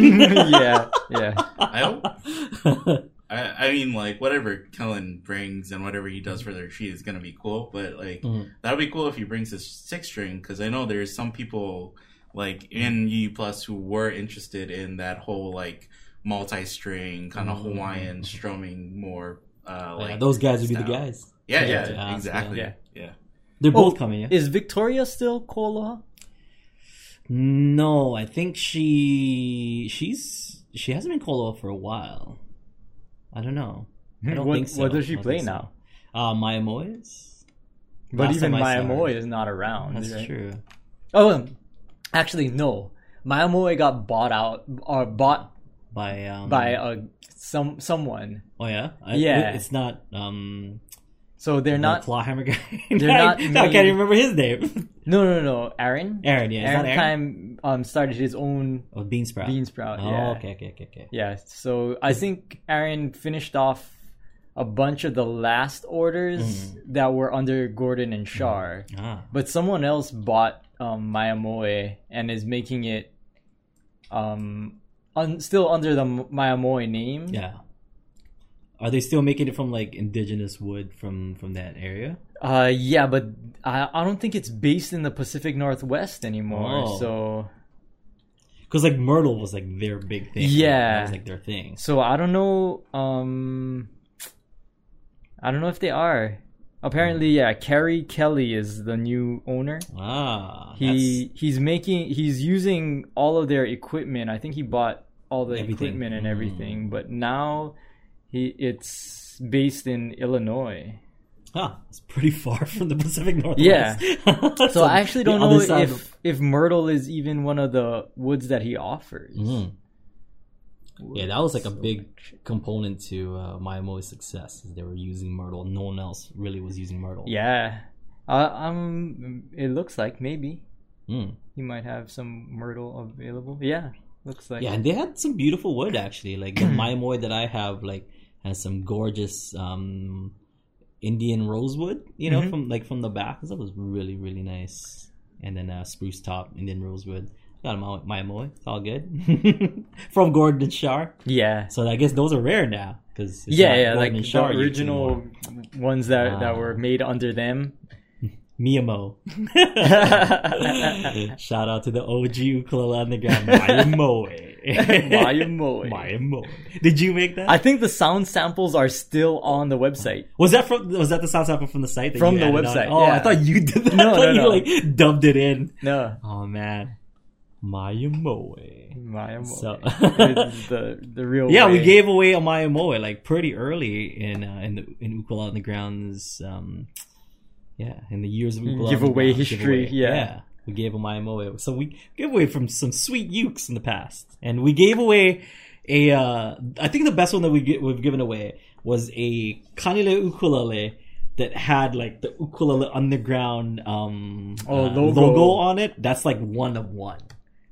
yeah. Yeah. I hope. I, I mean, like whatever Kellen brings and whatever he does for the retreat is gonna be cool. But like Mhm. that would be cool if he brings his six string because I know there's some people like in U Plus who were interested in that whole like multi-string kind of Mhm. Hawaiian strumming more. Uh, like yeah, those guys would be the guys. Yeah, Yeah, yeah, yeah, exactly. yeah. Yeah. They're Oh, both coming. Yeah. Is Victoria still Ko Aloha? No, I think she she's she hasn't been called off for a while. I don't know. I don't what, think so. What does she play so. now? Uh, Maya Moyes. But Last even time I Maya saw is not around. That's right? true. Oh, actually, no. Mya-Moe got bought out or bought By um, by uh, some someone. oh yeah I- Yeah. it's not um So they're the not. clawhammer guy. they're I- not I can't even remember his name. No, no, no. Aaron. Aaron, yeah, Aaron not Aaron. Keim um started his own Oh, Bean Sprout. bean sprout. Oh, yeah. okay, okay, okay, okay. Yeah. So I think Aaron finished off a bunch of the last orders Mm-hmm. that were under Gordon and Char. Ah, But someone else bought um, Mya-Moe and is making it um, un- still under the M- Mya-Moe name. yeah. Are they still making it from like indigenous wood from from that area? Uh, yeah, but I, I don't think it's based in the Pacific Northwest anymore. Oh. So Because like Myrtle was like their big thing. Yeah. that was like their thing. so I don't know. Um, I don't know if they are. Apparently, yeah. Carrie Kelly is the new owner. Ah, He he's making he's using all of their equipment. I think he bought all the Everything. equipment and Mm. everything, but now he it's based in Illinois. that's, huh, it's pretty far from the Pacific Northwest. Yeah. So I actually don't know if of- if myrtle is even one of the woods that he offers. Mhm. Yeah, that was like a big component to uh, Miyamoto's success. Is they were using Myrtle. No one else really was using Myrtle. Yeah. Uh, um it looks like maybe Mm. he might have some myrtle available. Yeah. Looks like Yeah, and they had some beautiful wood actually. Like the Mya-Moe that I have, like has some gorgeous um, Indian rosewood. You know, Mhm. from like from the back. That was really really nice. And then uh, spruce top Indian rosewood. Got a Ma- Mya-Moe. It's all good. from Gordon Char. Yeah. So I guess those are rare now because Yeah, yeah, like the original ones that, that Ah. were made under them. Miyamo. Shout out to the OG ukulele on the ground, Mya-Moe. Mya-Moe. Mya-Moe. Did you make that? I think the sound samples are still on the website. was that from? Was that the sound sample from the site? That From the website, On? Oh, I thought you did that. No, thought no, you no. like dubbed it in. No, Oh man, Mya-Moe. Mya-Moe. So- It's the the real. Yeah, we gave away a Mya-Moe like pretty early in uh, in the in ukulele on the grounds. Um, yeah, in the years of ukulele on the Giveaway Ground history, giveaway. yeah. we gave a Mya-Moe. So we gave away from some sweet ukes in the past, and we gave away a. Uh, I think the best one that we get, we've given away was a Kanile'a ukulele that had like the ukulele underground um Oh, uh, logo. on it. That's like one of one.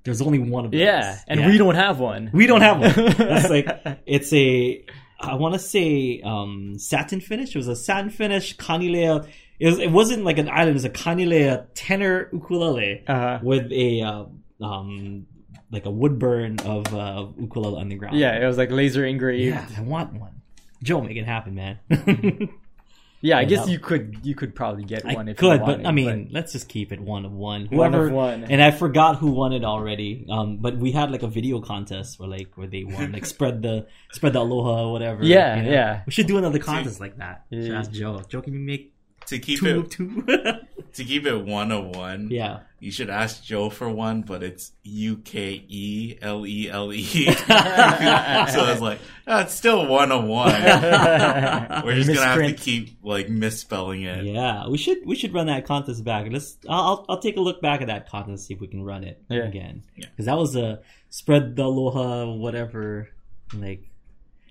There's only one of those. Yeah, and Yeah. we don't have one. We don't have one. That's like it's a I want to say um satin finish. It was a satin finish Kanile'a. It, was, it wasn't like an island. It was a Kanile'a tenor ukulele Uh-huh. with a uh, um like a wood burn of uh, ukulele underground. Yeah, it was like laser engraved. yeah. I want one. Joe, make it happen, man. Yeah, I guess that- you could you could probably get I one if you could, wanted, but I mean, let's just keep it one of one. One of Whoever, one. and I forgot who won it already. Um, but we had like a video contest where like where they won, like spread the spread the aloha or whatever. Yeah, you know? yeah. We should do another contest like that. Should Yeah. ask Joe. Joe, can you make To keep two it two? to keep it one of one. yeah. You should ask Joe for one, but it's U K E L E L E. So it's like, oh, it's still one of one. We're just gonna have to keep like misspelling it. Yeah, we should we should run that contest back. Let's I'll I'll, I'll take a look back at that contest see if we can run it Yeah. again. Yeah. because that was a spread the aloha whatever. Like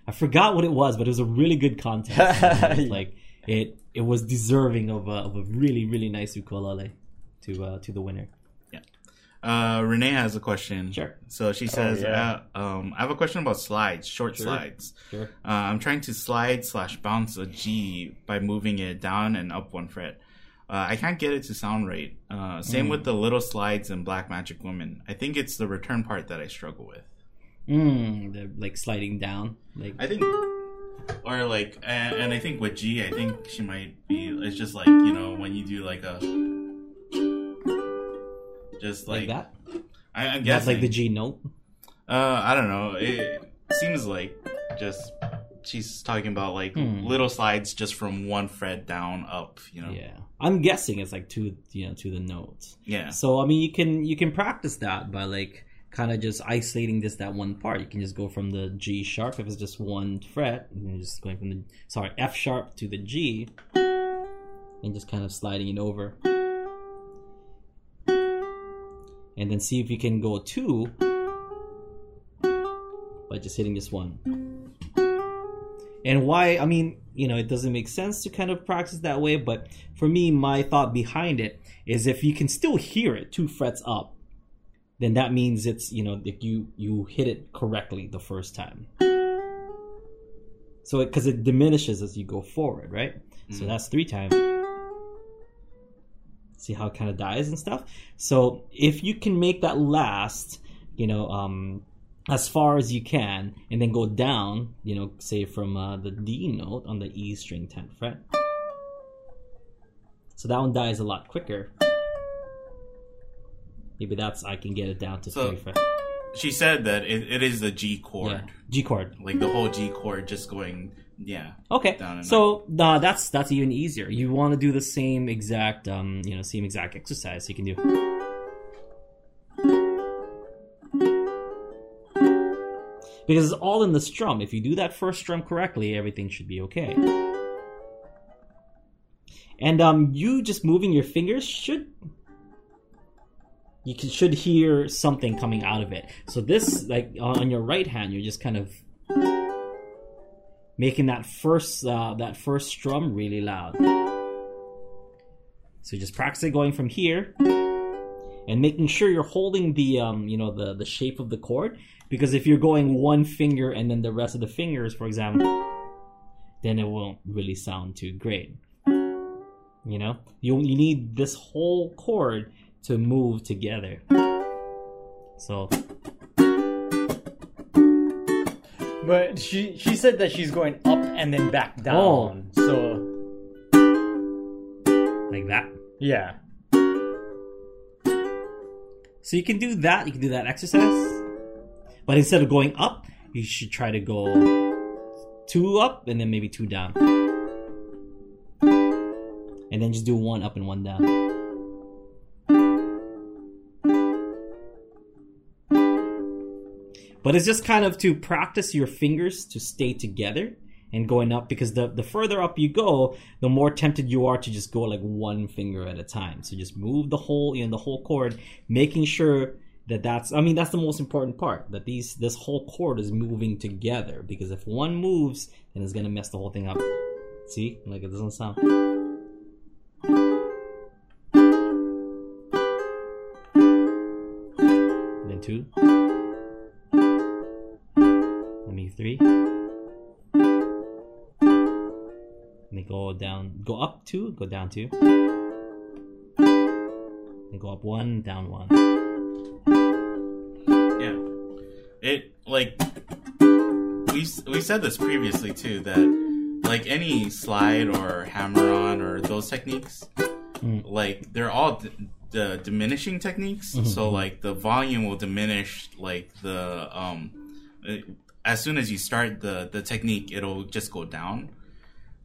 I forgot what it was, but it was a really good contest. Like it it was deserving of a of a really really nice ukulele to uh, to the winner. Yeah. Uh, Renee has a question. Sure. So she says, yeah. uh, um, I have a question about slides, short Sure. slides. Sure. Uh, I'm trying to slide slash bounce a G by moving it down and up one fret. Uh, I can't get it to sound right. Uh, same with the little slides in Black Magic Woman. I think it's the return part that I struggle with. Mm, the like sliding down. Like I think, or like, and, and I think with G, I think she might be. It's just like you know when you do like a, just like, like, that. I, I'm That's like the G note. Uh, I don't know. It seems like just she's talking about like Hmm. little slides just from one fret down up. You know. Yeah, I'm guessing it's like to you know to the notes. Yeah. So I mean, you can you can practice that by like kind of just isolating this that one part. You can just go from the G sharp if it's just one fret, and just going from the sorry F sharp to the G, and just kind of sliding it over, and then see if you can go two by just hitting this one. And why? I mean, you know, it doesn't make sense to kind of practice that way, but for me, my thought behind it is if you can still hear it two frets up, then that means it's you know that you you hit it correctly the first time. So because it, diminishes as you go forward, right? So Mhm. that's three times. See how it kind of dies and stuff. So if you can make that last, you know, um, as far as you can, and then go down, you know, say from uh, the D note on the E string 10th fret. So that one dies a lot quicker. Maybe that's I can get it down to So- three. She said that it, it is the G chord, Yeah, G chord. like the whole G chord, just going. Yeah. Okay, Down and so uh, that's that's even easier. You want to do the same exact, um, you know, same exact exercise. You can do. Because it's all in the strum. If you do that first strum correctly, everything should be okay. And um, you just moving your fingers should you can, should hear something coming out of it. So this, like on your right hand, you're just kind of making that first uh, that first strum really loud. So just practice it going from here, and making sure you're holding the um, you know the the shape of the chord. Because if you're going one finger and then the rest of the fingers, for example, then it won't really sound too great. You know, you you need this whole chord to move together. So But she she said that she's going up and then back down. Oh. So like that. yeah. So you can do that. You can do that exercise, but instead of going up, you should try to go two up and then maybe two down, and then just do one up and one down. But it's just kind of to practice your fingers to stay together and going up because the, the further up you go, the more tempted you are to just go like one finger at a time. So just move the whole, you know, the whole chord, making sure that that's, I mean, that's the most important part that these, this whole chord is moving together because if one moves, then it's to mess the whole thing up. See? Like it doesn't sound. Then two. Me three. Let me go down, go up two, go down two. And go up one, down one. Yeah. It like we we said this previously too that like any slide or hammer on or those techniques, Mm. like they're all d- the diminishing techniques. Mm-hmm. So like the volume will diminish like the um as soon as you start the the technique, it'll just go down.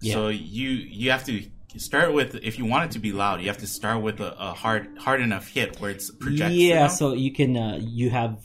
Yeah. So you you have to start with if you want it to be loud, you have to start with a, a hard hard enough hit where it's projects. yeah, so you can uh, you have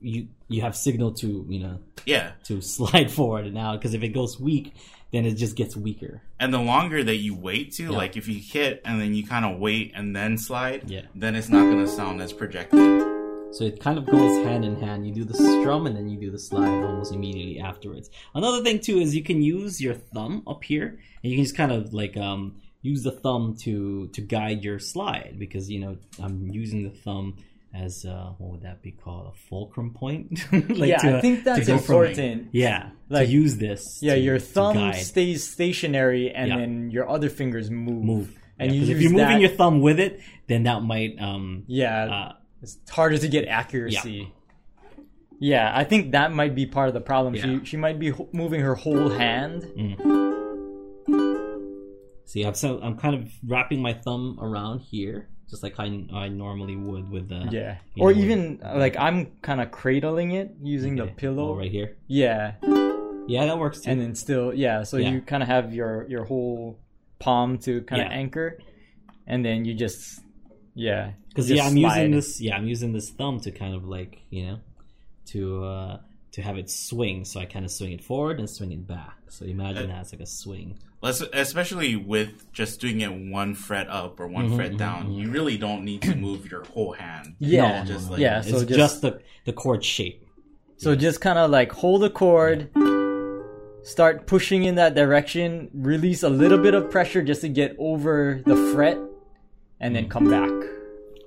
you you have signal to you know yeah. to slide forward and out because if it goes weak, then it just gets weaker. And the longer that you wait to, like if you hit and then you kind of wait and then slide, Yeah. then it's not going to sound as projected. So it kind of goes hand in hand. You do the strum and then you do the slide almost immediately afterwards. Another thing too is you can use your thumb up here and you can just kind of like um use the thumb to to guide your slide because you know I'm using the thumb as uh what would that be called a fulcrum point like yeah, to- I think that's go from- important. yeah Like- to use this Yeah, to- your thumb stays stationary, and Yeah. then your other fingers move. move and Yeah, you if you're moving that- your thumb with it then that might um Yeah, uh, it's harder to get accuracy. Yeah. I think that might be part of the problem. Yeah. She she might be ho- moving her whole hand. Mm. See, I'm so I'm kind of wrapping my thumb around here, just like I, I normally would with the Yeah, or know, even like I'm kind of cradling it using the pillow. oh, right here. Yeah, Yeah, that works too. and then still yeah. So Yeah. you kind of have your your whole palm to kind of Yeah. anchor, and then you just yeah. Because yeah, I'm using this. Yeah, I'm using this thumb to kind of like you know, to uh to have it swing. So I kind of swing it forward and swing it back. So imagine Uh, that's like a swing. Let's, especially with just doing it one fret up or one Mhm, fret mhm, down, mhm. you really don't need to move your whole hand. Yeah, No, just like- yeah. it's just, just, the the chord shape. so just kind of like hold the chord, start pushing in that direction, release a little bit of pressure just to get over the fret, and then come back.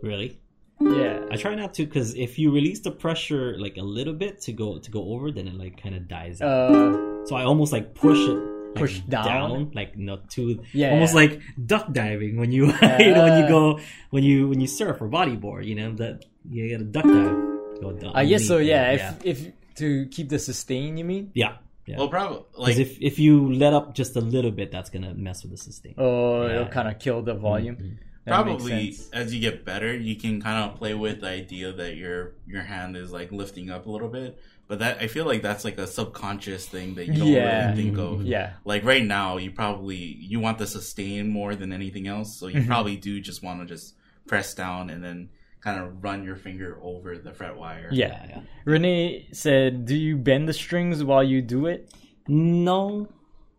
Really, Yeah. I try not to because if you release the pressure like a little bit to go to go over, then it like kind of dies. out. Uh, So I almost like push it, like, Push down? like not too, Yeah, almost yeah. like duck diving when you, you know, when you Uh. go when you when you surf or bodyboard, you know that you gotta duck dive. Go down. I guess so. Yeah. yeah, If if to keep the sustain, you mean? yeah. yeah. Well, probably Because like if if you let up just a little bit, that's gonna mess with the sustain. Oh, Yeah, it'll kind of kill the volume. Mhm. That probably as you get better, you can kind of play with the idea that your your hand is like lifting up a little bit. But that I feel like that's like a subconscious thing that you don't Yeah. really think of. Yeah. Like right now, you probably you want the sustain more than anything else, so you Mhm. probably do just want to just press down and then kind of run your finger over the fret wire. Yeah. yeah, yeah. Renee said, "Do you bend the strings while you do it?" No,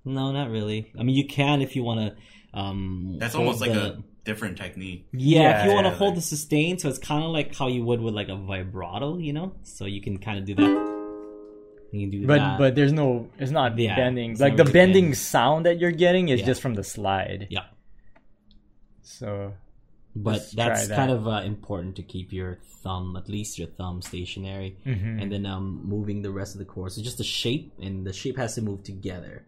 no, not really. I mean, you can if you want to. Um, That's hold almost like the- a different technique. Yeah, if Yeah, you want to yeah, hold like- the sustain, so it's kind of like how you would with like a vibrato, you know. So you can kind of do that. You can do But that. but there's no, it's not Yeah, bending. it's Like not the bending bending. sound that you're getting is Yeah. just from the slide. yeah, So but Let's that's that. kind of uh, important to keep your thumb, at least your thumb, stationary, mhm. and then um moving the rest of the chord. So just the shape, and the shape has to move together.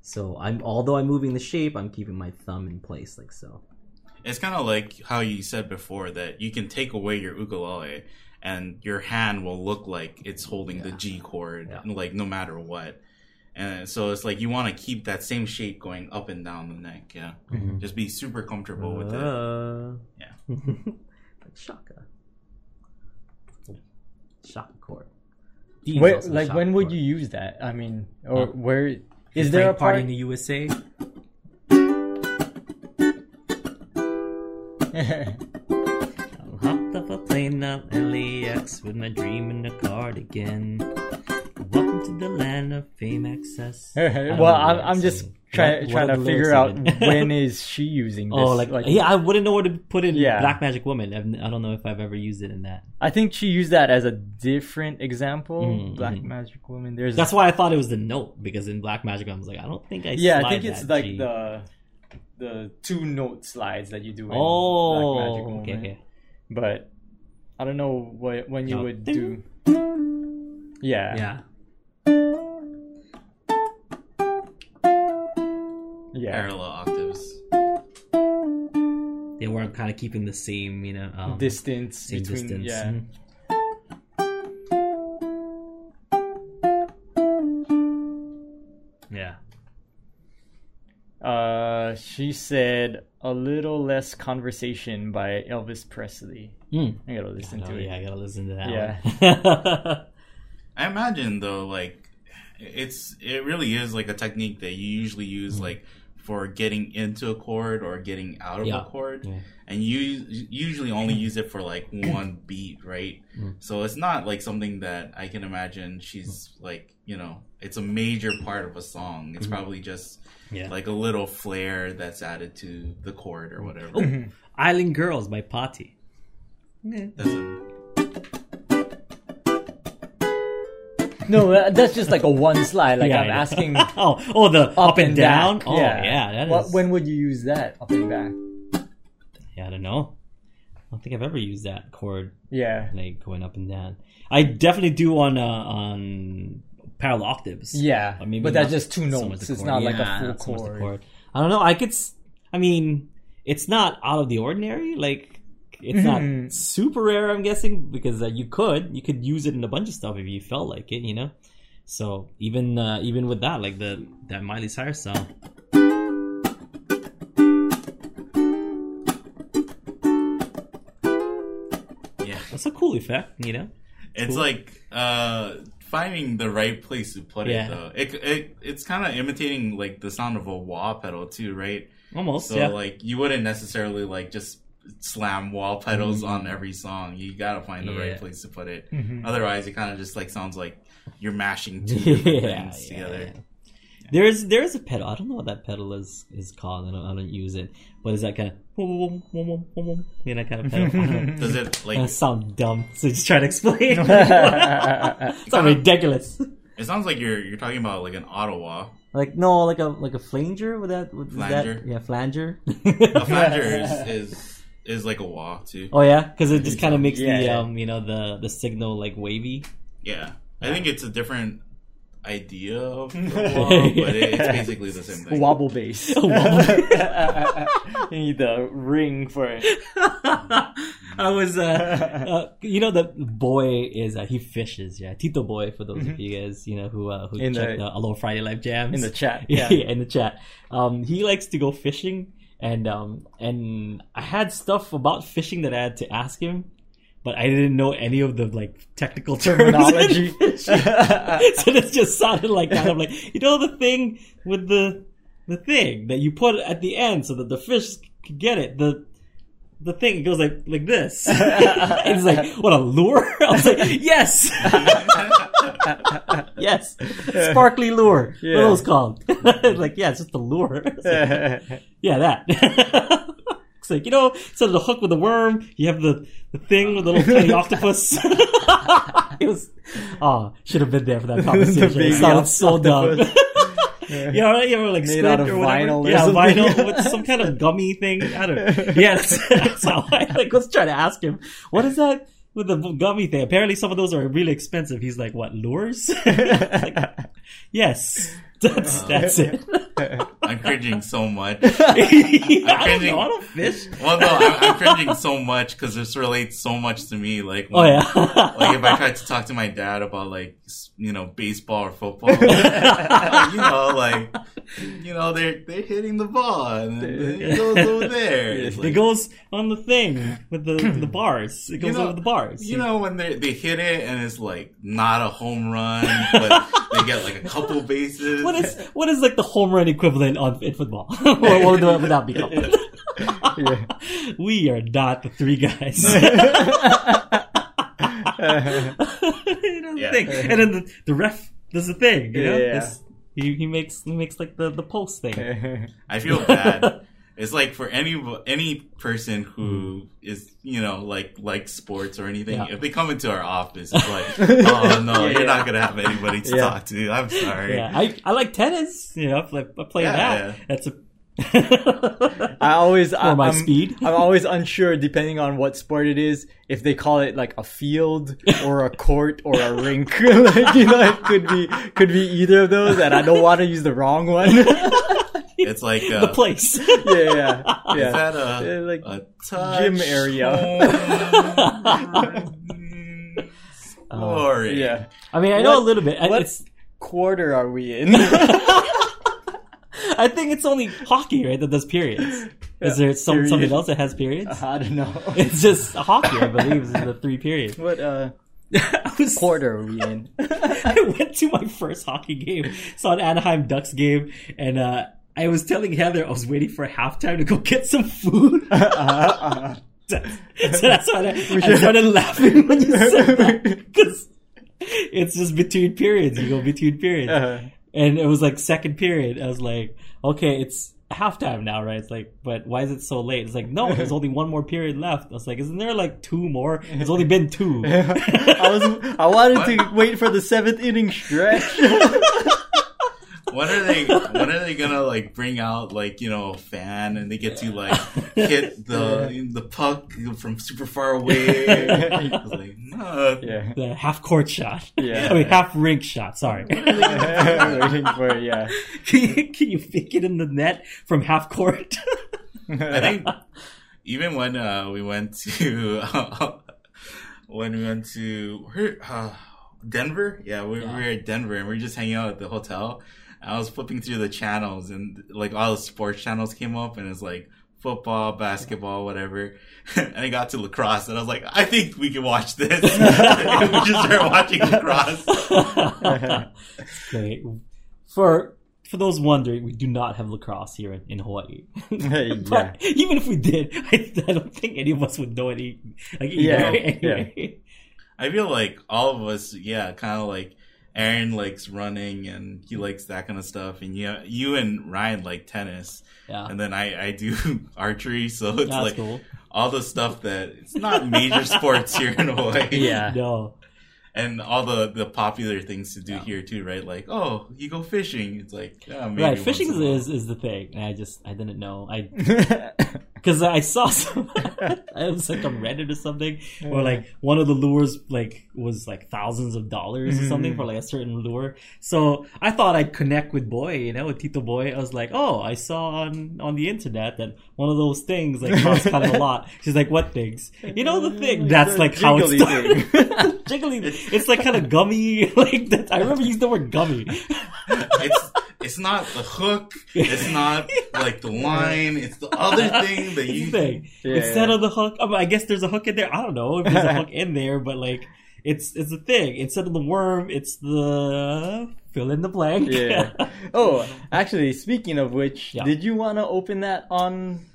So I'm although I'm moving the shape, I'm keeping my thumb in place like so. It's kind of like how you said before that you can take away your ukulele and your hand will look like it's holding the G chord, Yeah. like no matter what. And so it's like you want to keep that same shape going up and down the neck. Yeah, Mhm. just be super comfortable with it. Uh, Yeah. like shaka. Shaka chord. Dean's Wait, like shaka when would you use that? I mean, or Huh? where is Playing there a part? party in the USA? I hopped off a plane up LAX with my dream in a cardigan. Welcome to the land of fame access. Well, I'm, I'm just trying What- trying what to figure out when is she using this? Oh, like, like yeah, I wouldn't know where to put it. in Yeah. Black Magic Woman. I've, I don't know if I've ever used it in that. I think she used that as a different example. Mm, Black. Magic Woman. There's That's why I thought it was the note because in Black Magic I was like, I don't think I. yeah, I think it's that like G. the the two note slides that you do in Black Magic Oh, okay, okay. But I don't know what when you No. would do. Yeah, Yeah. yeah. Parallel octaves. They weren't kind of keeping the same, you know, um, Distance same between distance. yeah. Mhm. Yeah. Uh, she said a little less conversation by Elvis Presley. Hmm. I gotta listen to it. yeah, I gotta listen to that. Yeah. one. I imagine though, like it's it really is like a technique that you usually use Mm-hmm. like for getting into a chord or getting out of Yeah. a chord, Yeah. and you you usually only use it for like one beat, right? Mm. So it's not like something that I can imagine she's like you know it's a major part of a song. It's probably just Mm-hmm. yeah. like a little flair that's added to the chord or whatever. Oh, Island Girls by Potty. Doesn't- No, that's just like a one slide. Like Yeah, I'm asking oh, oh, the up, and down. back. Oh, yeah, that is. What, when would you use that? Up and back. Yeah, I don't know. I don't think I've ever used that chord Yeah. like going up and down. I definitely do on uh, on parallel octaves. Yeah, Or maybe but that's just two so notes. much It's chord. not like a full not so chord. I don't know. I could. I mean, it's not out of the ordinary. Like it's not super rare. I'm guessing because uh, you could you could use it in a bunch of stuff if you felt like it. You know. So even uh, even with that, like the that Miley Cyrus song. yeah. That's a cool effect, you know. It's Cool. like uh finding the right place to put Yeah. it though. It, it it's kind of imitating like the sound of a wah pedal too, right? Almost, So yeah. like you wouldn't necessarily like just slam wah pedals on every song. You gotta find the Mm-hmm. Yeah. right place to put it. Mhm. Otherwise, it kind of just like sounds like you're mashing two different things together. There's there's a pedal. I don't know what that pedal is is called. I don't I don't use it. But is that kind of you know kind of pedal? I don't know. Does it like? That sound dumb. So just try to explain. yeah, sound ridiculous. It sounds like you're you're talking about like an auto-wah. Like no, like a like a flanger with that with Flanger? That, yeah, flanger. A flanger is, is is like a wah too. oh yeah, because it just kind of makes Yeah, the yeah. um you know the the signal like wavy. Yeah, I think it's a different idea of the wah, but it's basically the same thing. wobble bass. you need the ring for it. I was, uh, uh, you know, the boy is uh, he fishes. Yeah, Tito boy for those of you guys, you know, who uh, who In the- check the Aloha Friday Live Jams In the chat. Yeah, Yeah. in the chat. Um, he likes to go fishing, and um, and I had stuff about fishing that I had to ask him, but I didn't know any of the like technical Terminology. so it just sounded like kind of like you know the thing with the the thing that you put at the end so that the fish can get it. The the thing it goes like like this. it's like what a lure. I was like yes, yes, sparkly lure. What Yeah. are those called? like yeah, it's just a lure. Like, yeah, that. It's like you know, instead of the hook with the worm, you have the the thing with the little tiny octopus. it was oh, should have been there for that conversation. it sounded so dumb. octopus. You know, you like Made squid out of or whatever. vinyl or yeah, something. vinyl with some kind of gummy thing. I don't know. Yeah, that's, that's I like. Let's try to ask him. What is that with the gummy thing? Apparently, some of those are really expensive. He's like, what lures? Like, yes, that's that's it. I'm cringing so much. I don't cringing. know. I don't fish. Well, no, I'm, I'm cringing so much because this relates so much to me. Like, Oh yeah. like if I tried to talk to my dad about like you know baseball or football, you know, like you know they're they're hitting the ball and it goes over there. It's it like, goes on the thing with the the bars. It goes know- over the bars. you know when they they hit it and it's like not a home run, but they get like a couple bases. what is what is like the home run equivalent on in football? what, would that be called? Yeah. we are not the three guys. you know, the Yeah. thing. And then the, the ref does the thing, you know? Yeah. It's- he, he makes he makes like the, the post thing. I feel bad. It's like for any any person who is you know like like sports or anything. Yeah. If they come into our office, it's like, oh no, Yeah, you're yeah. not gonna have anybody to Yeah. talk to. I'm sorry. Yeah, I, I like tennis. You know, I play, I play Yeah, that. yeah. That's a I always for my I'm, speed. I'm always unsure, depending on what sport it is, if they call it like a field or a court or a rink. like you know, it could be could be either of those, and I don't want to use the wrong one. It's like uh, the place. yeah, yeah, Is yeah. that a, Yeah, like a touch gym area. Sorry. yeah. I mean, I know What- a little bit. What- It's Quarter are we in? I think it's only hockey, right, that does periods. Is there some, Period. something else that has periods? I don't know. It's just hockey, I believe, is the three periods. what uh, was quarter are we in? I went to my first hockey game, saw an Anaheim Ducks game, and uh, I was telling Heather I was waiting for halftime to go get some food. Uh-huh, so that's why I, I started laughing when you said that because it's just between periods. You go between periods, Uh-huh. and it was like second period. I was like, okay, it's halftime now, right? It's like, but why is it so late? It's like, no, there's only one more period left. I was like, isn't there like two more? It's only been two. I was I wanted to wait for the seventh inning stretch. When are they? When are they gonna like bring out like you know a fan and they get to like hit the the puck from super far away? Like, no. yeah. the half court shot. Yeah. I mean half rink shot. Sorry. Waiting for it, yeah. can, you, can you fake it in the net from half court? I think even when uh, we went to when we went to where, uh, Denver, yeah, we, we were at Denver and we were just hanging out at the hotel. I was flipping through the channels and like all the sports channels came up and it's like football, basketball, whatever. and I got to lacrosse and I was like, I think we can watch this. and we just started watching lacrosse. Great. For for those wondering, we do not have lacrosse here in, in Hawaii. yeah. but even if we did, I, I don't think any of us would know any. Like, either, Yeah, anyway. I feel like all of us, yeah, kind of like Aaron likes running and he likes that kind of stuff, and yeah, you and Ryan like tennis, Yeah. and then I I do archery, so it's That's like cool. all the stuff that it's not major sports here in Hawaii, Yeah. No. and all the the popular things to do Yeah. here too, right? Like oh, you go fishing, it's like yeah, maybe Right, fishing in is, is the thing. And I just I didn't know. I because I saw some. I was like on Reddit or something, or like one of the lures like was like thousands of dollars or something mm-hmm. for like a certain lure. So I thought I'd connect with Boy, you know, with Tito Boy. I was like, oh, I saw on on the internet that one of those things like costs kind of a lot. She's like, what things? You know, the thing that's The like how it jiggly started. Jiggly. It's like kind of gummy. Like that. I remember using the word gummy. it's it's not the hook, it's not like the line, it's the other thing that you the thing. Yeah, Instead yeah. of the hook, I, mean, I guess there's a hook in there. I don't know if there's a hook in there, but like it's it's a thing. Instead of the worm, it's the fill in the blank. yeah. Oh, actually, speaking of which, Yeah. did you want to open that on?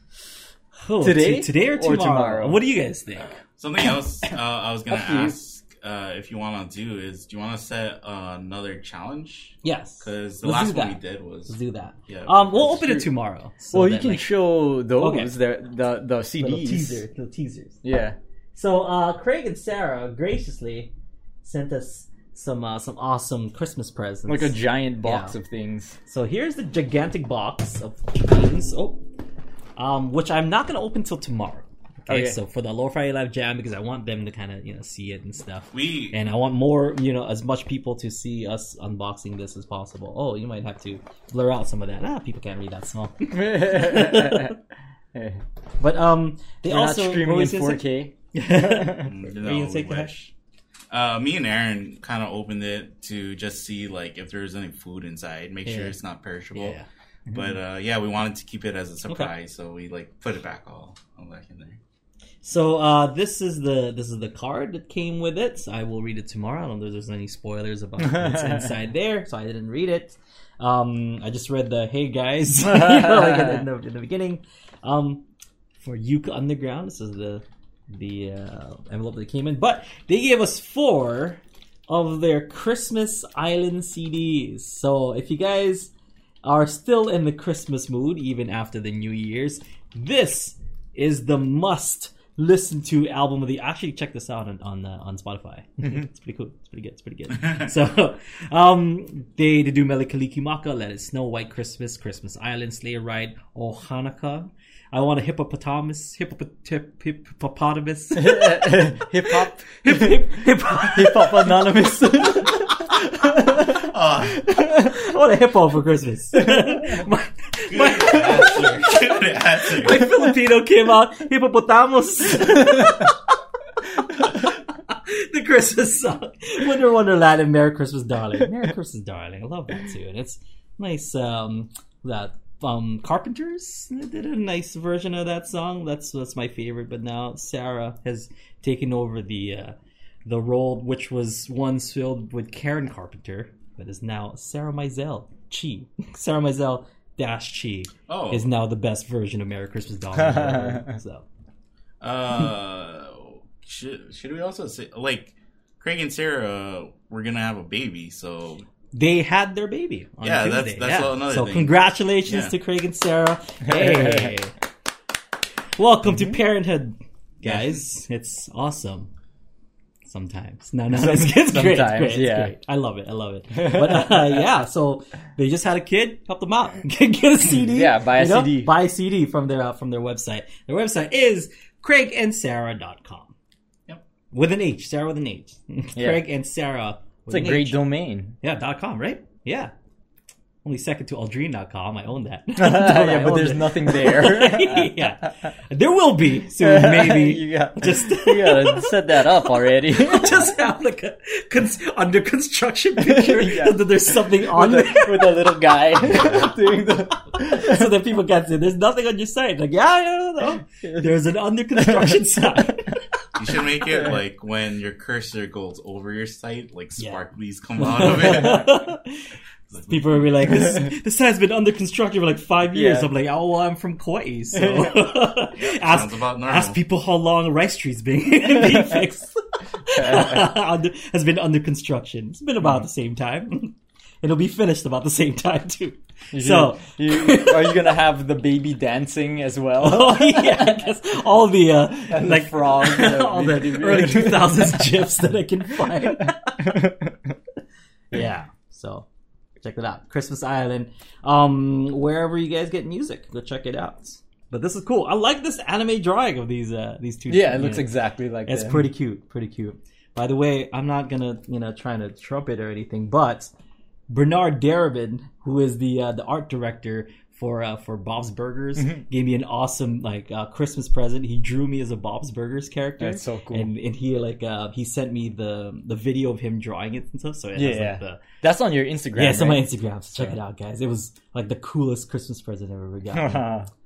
Oh, Today t- today or or tomorrow? tomorrow? What do you guys think? Something else uh, I was gonna Up you. ask uh, if you want to do is do you want to set another challenge? Yes, Because the Let's last do one we did was let's do that. yeah. Um, we'll that's open it tomorrow. so well, you can like, show those Okay. the the the CDs. little teaser, little teasers. Yeah. So uh, Craig and Sarah graciously sent us some uh, some awesome Christmas presents. Like a giant box Yeah. of things. So here's the gigantic box of things. Oh, um, which I'm not gonna open till tomorrow. Okay, Okay. so for the Aloha Friday Live Jam because I want them to kind of you know see it and stuff, We and I want more you know as much people to see us unboxing this as possible. Oh, you might have to blur out some of that. Ah, people can't read that small. But um, they not also streaming in was 4K. say? Are no, you take we wish. Uh, me and Aaron kind of opened it to just see like if there's any food inside, make sure it's not perishable. Yeah. But uh, yeah, we wanted to keep it as a surprise, so we like put it back all, all back in there. So uh, this is the this is the card that came with it. So I will read it tomorrow. I don't know if there's any spoilers about what's inside there, so I didn't read it. Um, I just read the "Hey guys," you know, like in, the, in the beginning. Um, for Yuka Underground, this is the the uh, envelope that came in, but they gave us four of their Christmas Island CDs. So if you guys are still in the Christmas mood even after the New Year's, this is the must listen to album of the. Actually, check this out on on, uh, on Spotify. it's pretty cool. It's pretty good. It's pretty good. so, um, they they do Mele Kalikimaka, Let It Snow, White Christmas, Christmas Island, Sleigh Ride, Oh Hanukkah. I want a hippopotamus, hippopot- hip, hippopotamus, hip Hip hop. hip hip. Hip hop anonymous. Oh, I want a hippo for Christmas. my, good my, answer. Good answer. my Filipino came out hippopotamus. the Christmas song, Winter Wonderland, and Merry Christmas, Darling. Merry Christmas, Darling. I love that too, and it's nice. Um, that um, Carpenters did a nice version of that song. That's that's my favorite. But now Sarah has taken over the uh, the role, which was once filled with Karen Carpenter, but is now Sarah Maisel Chee. Sarah Mizell dash Chee Oh, is now the best version of Merry Christmas Doll. ever. so uh, should should we also say like Craig and Sarah were gonna have a baby, so they had their baby. On Yeah, that's- Tuesday. that's yeah. another So thing. So congratulations Yeah. to Craig and Sarah. Hey, welcome Mm-hmm. to parenthood, guys. It's awesome. Sometimes, no, no, it's, it's great. It's Sometimes, great. It's yeah. great. I love it. I love it. But uh, yeah, so they just had a kid, help them out, get, get a CD. Yeah, buy a you know? CD. Buy a CD from their uh, from their website. Their website is craigandsarah.com. Yep. With an H, Sarah with an H. Yeah. Craig and Sarah. It's a an great H. domain. Yeah, dot com, right? Yeah. Only second to Aldrine.com. I own that. yeah, I but there's it. nothing there. yeah. There will be soon, maybe. you got Just- you gotta set that up already. Just have like a cons- under construction picture Yeah. so that there's something on with, there a, with a little guy doing the. so that people can say there's nothing on your site. Like, yeah, yeah, no. There's an under construction sign. you should make it like when your cursor goes over your site, like Yeah. sparklies come out of it. People will be like, this, this site's been under construction for like five years. Yeah. I'm like, oh, well, I'm from Kauai, so Sounds ask, ask people how long Rice Street's been, being fixed. Under- has been under construction. It's been about the same time. It'll be finished about the same time too. So, you, are you gonna have the baby dancing as well? oh yeah, I guess all the uh, like frogs all the early 2000s gifs that I can find. yeah, so check it out, Christmas Island. Um, wherever you guys get music, go check it out. But this is cool. I like this anime drawing of these uh these two. yeah, it looks yeah. exactly like It's them. pretty cute, pretty cute. By the way, I'm not gonna, you know, trying to trumpet or anything, but Bernard Derriman, who is the uh, the art director for uh, for Bob's Burgers, Mm-hmm. gave me an awesome like uh, Christmas present. He drew me as a Bob's Burgers character. That's so cool. And and he like uh, he sent me the the video of him drawing it and stuff. So it has, Yeah. like, the, That's on your Instagram. yeah, it's on my? Instagram. So check it out, guys. It was like the coolest Christmas present I've ever gotten.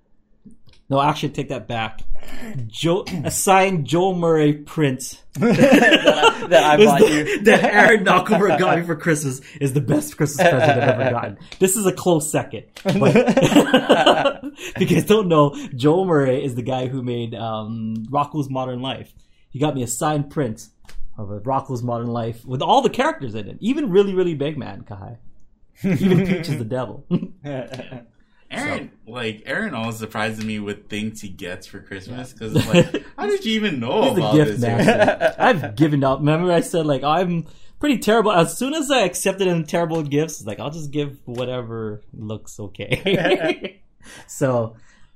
No, actually, take that back. Joe, a signed Joel Murray print that, that I bought the- you. that Aaron Nakamura got me for Christmas is the best Christmas present I've ever gotten. This is a close second. But if you guys don't know, Joel Murray is the guy who made um, Rocko's Modern Life. He got me a signed print of a Rocko's Modern Life with all the characters in it, even really, really big man Kai. Even Peach is the devil. Aaron, like Aaron, always surprises me with things he gets for Christmas because like, how did you even know He's the about gift this? I've given up. Remember, I said like I'm pretty terrible. As soon as I accepted them terrible gifts, like I'll just give whatever looks okay. so,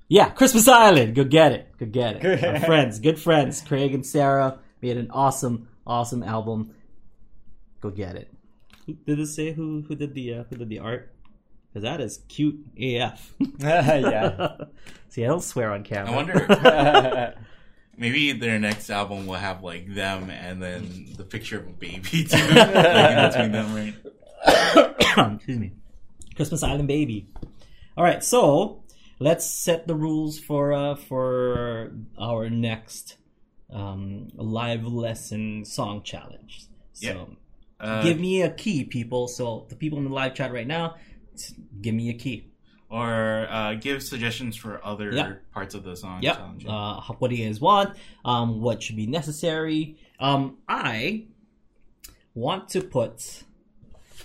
yeah, Christmas Island, go get it, go get it. Our friends, good friends, Craig and Sarah made an awesome, awesome album. Go get it. Who- Did it say who who did the uh, who did the art? Because that is cute AF. yeah. See, I don't swear on camera. I wonder. Maybe their next album will have like them and then the picture of a baby too, like, in between them, right? Excuse me. Christmas Island baby. All right, so let's set the rules for uh, for our next um, live lesson song challenge. So Yeah. Uh, give me a key, people. So the people in the live chat right now, s- give me a key. or uh, give suggestions for other Yeah. parts of the song Yep. Uh, what do you guys want? Um, what should be necessary? Um, I want to put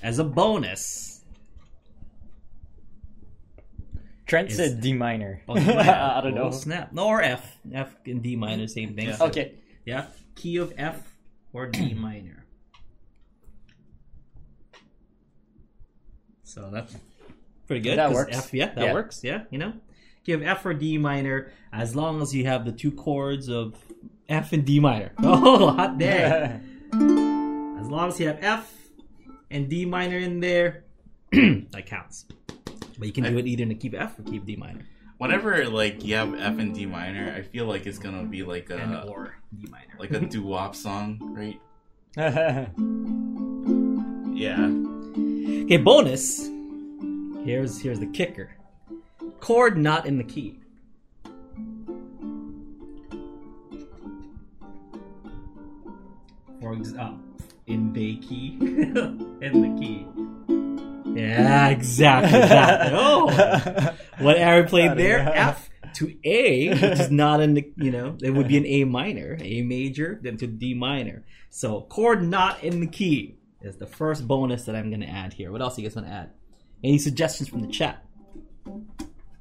as a bonus. Trent Is- said D minor. Oh, D minor. I don't know. Oh, snap. No, or F. F and D minor, same thing. Yeah. Okay. Yeah. Key of F or D minor. So that's pretty good. That 'cause works. F, yeah, that Yeah. works. Yeah, you know, give F or D minor, as long as you have the two chords of F and D minor. Oh, hot day! As long as you have F and D minor in there, that counts. But you can do it either in the key F or keep D minor, Whenever like you have F and D minor, I feel like it's gonna be like and a or D minor. like a doo wop song, right? yeah. Okay, bonus. Here's here's the kicker. chord not in the key. For example, uh, in the key, in the key. Yeah, exactly. exactly. Oh, what Aaron played there, F to A, which is not in the, you know, it would be an A minor, A major, then to D minor. So chord not in the key is the first bonus that I'm going to add here. What else do you guys want to add? Any suggestions from the chat?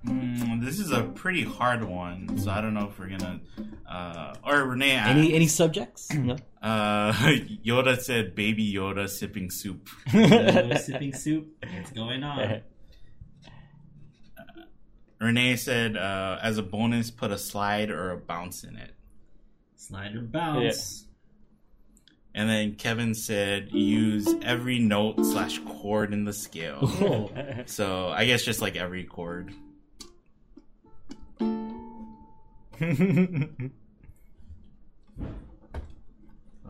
Mm, this is a pretty hard one, so I don't know if we're gonna. Uh, or Renee, Any any subjects? No. uh, Yoda said, "Baby Yoda sipping soup." No sipping soup. What's going on? Renee said, uh, "As a bonus, put a slide or a bounce in it." Slide or bounce. And then Kevin said, "Use every note slash chord in the scale." So I guess just like every chord.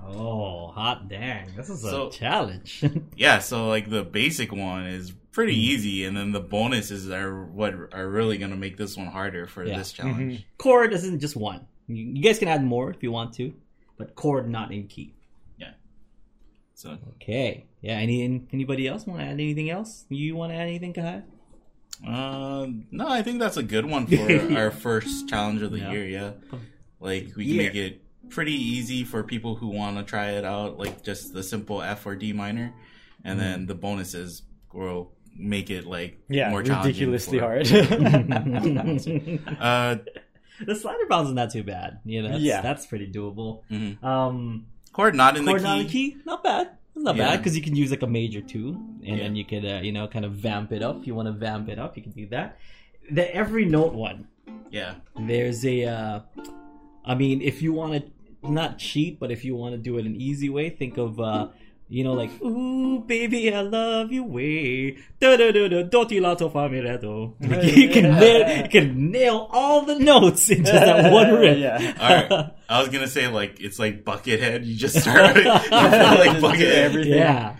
oh, hot dang! This is a So- challenge. Yeah, so like the basic one is pretty mm-hmm. easy, and then the bonuses are what are really gonna make this one harder for Yeah. this mm-hmm. challenge. chord isn't just one. You, you guys can add more if you want to, but chord not in key. So Okay. Yeah. Any anybody else want to add anything else? You want to add anything, Kai? Uh, no, I think that's a good one for our first challenge of the Yeah. year. Yeah, like we can Yeah. make it pretty easy for people who want to try it out, like just the simple F or D minor, and Mm-hmm. then the bonuses will make it like yeah, more ridiculously for- hard. Uh, the slider bounds is not too bad. You know, that's, Yeah. that's pretty doable. mhm. Um, chord not in chord the not key. in key, not bad. Not Yeah. bad because you can use like a major two, and then you could uh, you know kind of vamp it up. If you want to vamp it up, you can do that. The every note one, Yeah, there's a uh i mean if you want to not cheat but if you want to do it an easy way think of uh you know like ooh baby i love you way da da da da doti lato fa mi reto you can nail, you can nail all the notes in just that one riff Yeah. All right. I was gonna say like it's like Buckethead. You just start you feel like Just do Buckethead. everything. yeah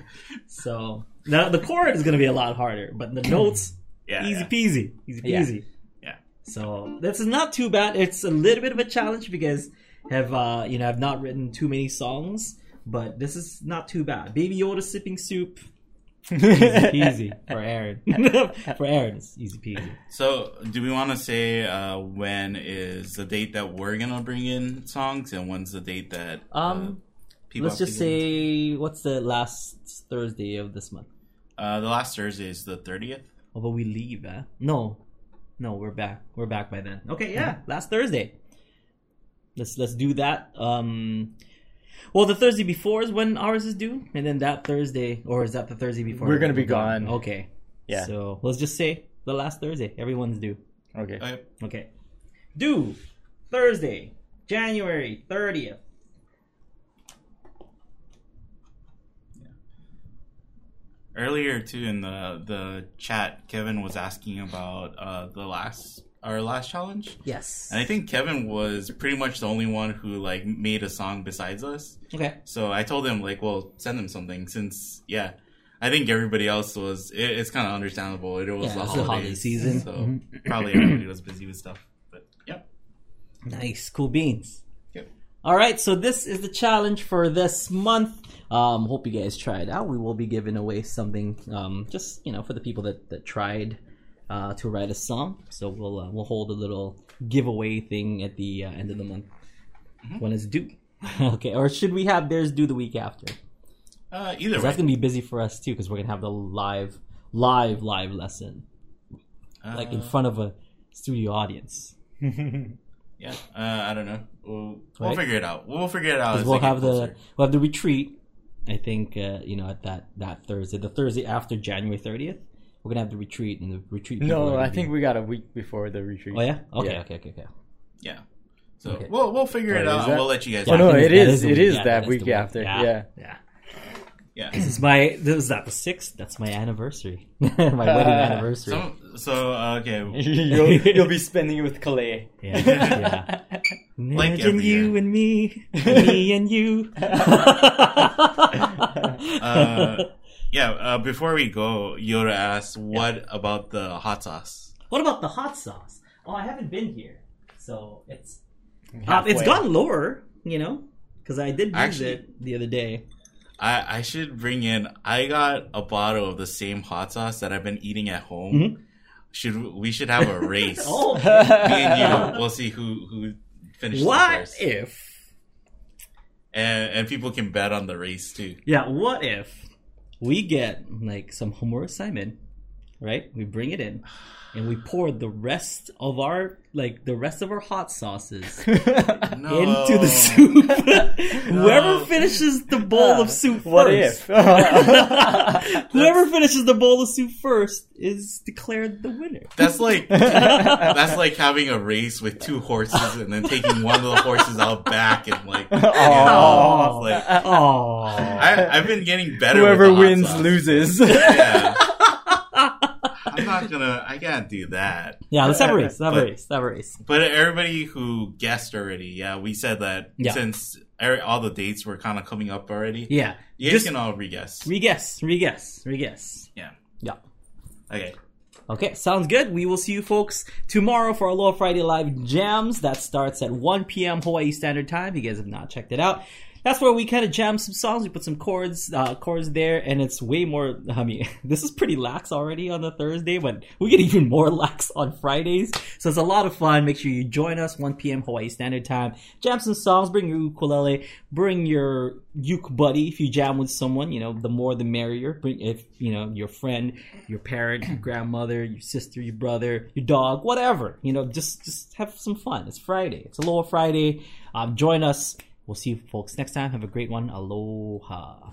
so now the chord is going to be a lot harder but the notes Yeah, easy yeah. peasy easy Yeah. peasy Yeah. so this is not too bad it's a little bit of a challenge because have uh you know i've not written too many songs but this is not too bad. Baby yoda sipping soup. Easy peasy for aaron. For aaron it's easy peasy. So, do we want to say uh, when is the date that we're gonna bring in songs, and when's the date that uh, um people? let's just to get say what's the last thursday of this month? Uh, the last Thursday is the thirtieth. although we leave eh? no. No we're back. We're back by then. Okay yeah last thursday. Let's let's do that. Um well the thursday before is when ours is due and then that thursday or is that the thursday before? We're gonna be gone. okay. Yeah. so let's just say the last thursday. Everyone's due. Okay. Okay. okay. Due. Thursday january 30th Earlier too in the the chat, Kevin was asking about uh, the last our last challenge, yes and I think Kevin was pretty much the only one who like made a song besides us. okay So I told him like, well, send him something since yeah. I think everybody else was. It, it's kind of understandable. It was Yeah, the holiday season. so Mhm. probably everybody was busy with stuff. But yep. Nice, cool beans. Yep. All right, so this is the challenge for this month. Um, hope you guys try it out. We will be giving away something, um, just you know, for the people that that tried uh, to write a song. So we'll uh, we'll hold a little giveaway thing at the uh, end of the month when it's due. okay, or should we have theirs due the week after? Uh, either way, that's gonna be busy for us too, because we're gonna have the live, live, live lesson, like in Uh, front of a studio audience. Yeah, uh, I don't know. We'll, we'll Right? figure it out. We'll figure it out. We'll have the we'll have the retreat. I think uh, you know at that that Thursday, the Thursday after January thirtieth, we're gonna have the retreat and the retreat. No, I think be- we got a week before the retreat. Oh yeah. Okay. Yeah. Okay. Okay. Okay. yeah. So Okay. we'll we'll figure Wait, it is out. that- We'll let you guys. Oh Yeah, know. I no, think it that is. the It week- is yeah, that week after. Yeah. Yeah. Yeah. Yeah. This is my. This is that the sixth. That's my anniversary. my wedding anniversary. So so uh, okay. you'll, you'll be spending it with Calais. Yeah. yeah. Imagine you year. and me, me and you. Uh, yeah. Uh, before we go, Yoda asks, "What about the hot sauce?" What about the hot sauce? Oh, I haven't been here, so it's uh, Halfway. it's gone lower. You know, because I did use Actually- it the other day. I, I should bring in. I got a bottle of the same hot sauce that I've been eating at home. Mhm. Should we should have a race? Oh, Me and you, we'll see who who finishes what first, if? and and people can bet on the race too. Yeah, what if we get like some homework Simon, right? We bring it in, and we pour the rest of our like the rest of our hot sauces No. into the soup. Whoever finishes the bowl of soup first. What if? Whoever finishes the bowl of soup first is declared the winner. That's like that's like having a race with two horses and then taking one of the horses out back and like you know, like Oh, I, I've been getting better. Whoever with the hot wins sauce. loses. Yeah. I'm not gonna. I can't do that. yeah. Let's have a race. Let's have a race. Let's have a race. But everybody who guessed already, yeah, we said that Yeah. since er- all the dates were kind of coming up already. Yeah. You Just can all re-guess. re-guess, re-guess, re-guess. yeah. Yeah. Okay. Okay, sounds good. We will see you folks tomorrow for our Aloha Friday Live Jams. That starts at 1 p.m. Hawaii Standard Time. If you guys have not checked it out. That's where we kind of jam some songs. We put some chords, uh, chords there, and it's way more. I mean, this is pretty lax already on the Thursday, but we get even more lax on Fridays. So it's a lot of fun. Make sure you join us 1 p.m. Hawaii Standard Time. Jam some songs. Bring your ukulele. Bring your uke buddy. If you jam with someone, you know the more the merrier. Bring if you know your friend, your parent, your grandmother, your sister, your brother, your dog, whatever. You know, just just have some fun. It's Friday. It's a Aloha Friday. Um, join us. We'll see you folks next time. Have a great one. Aloha.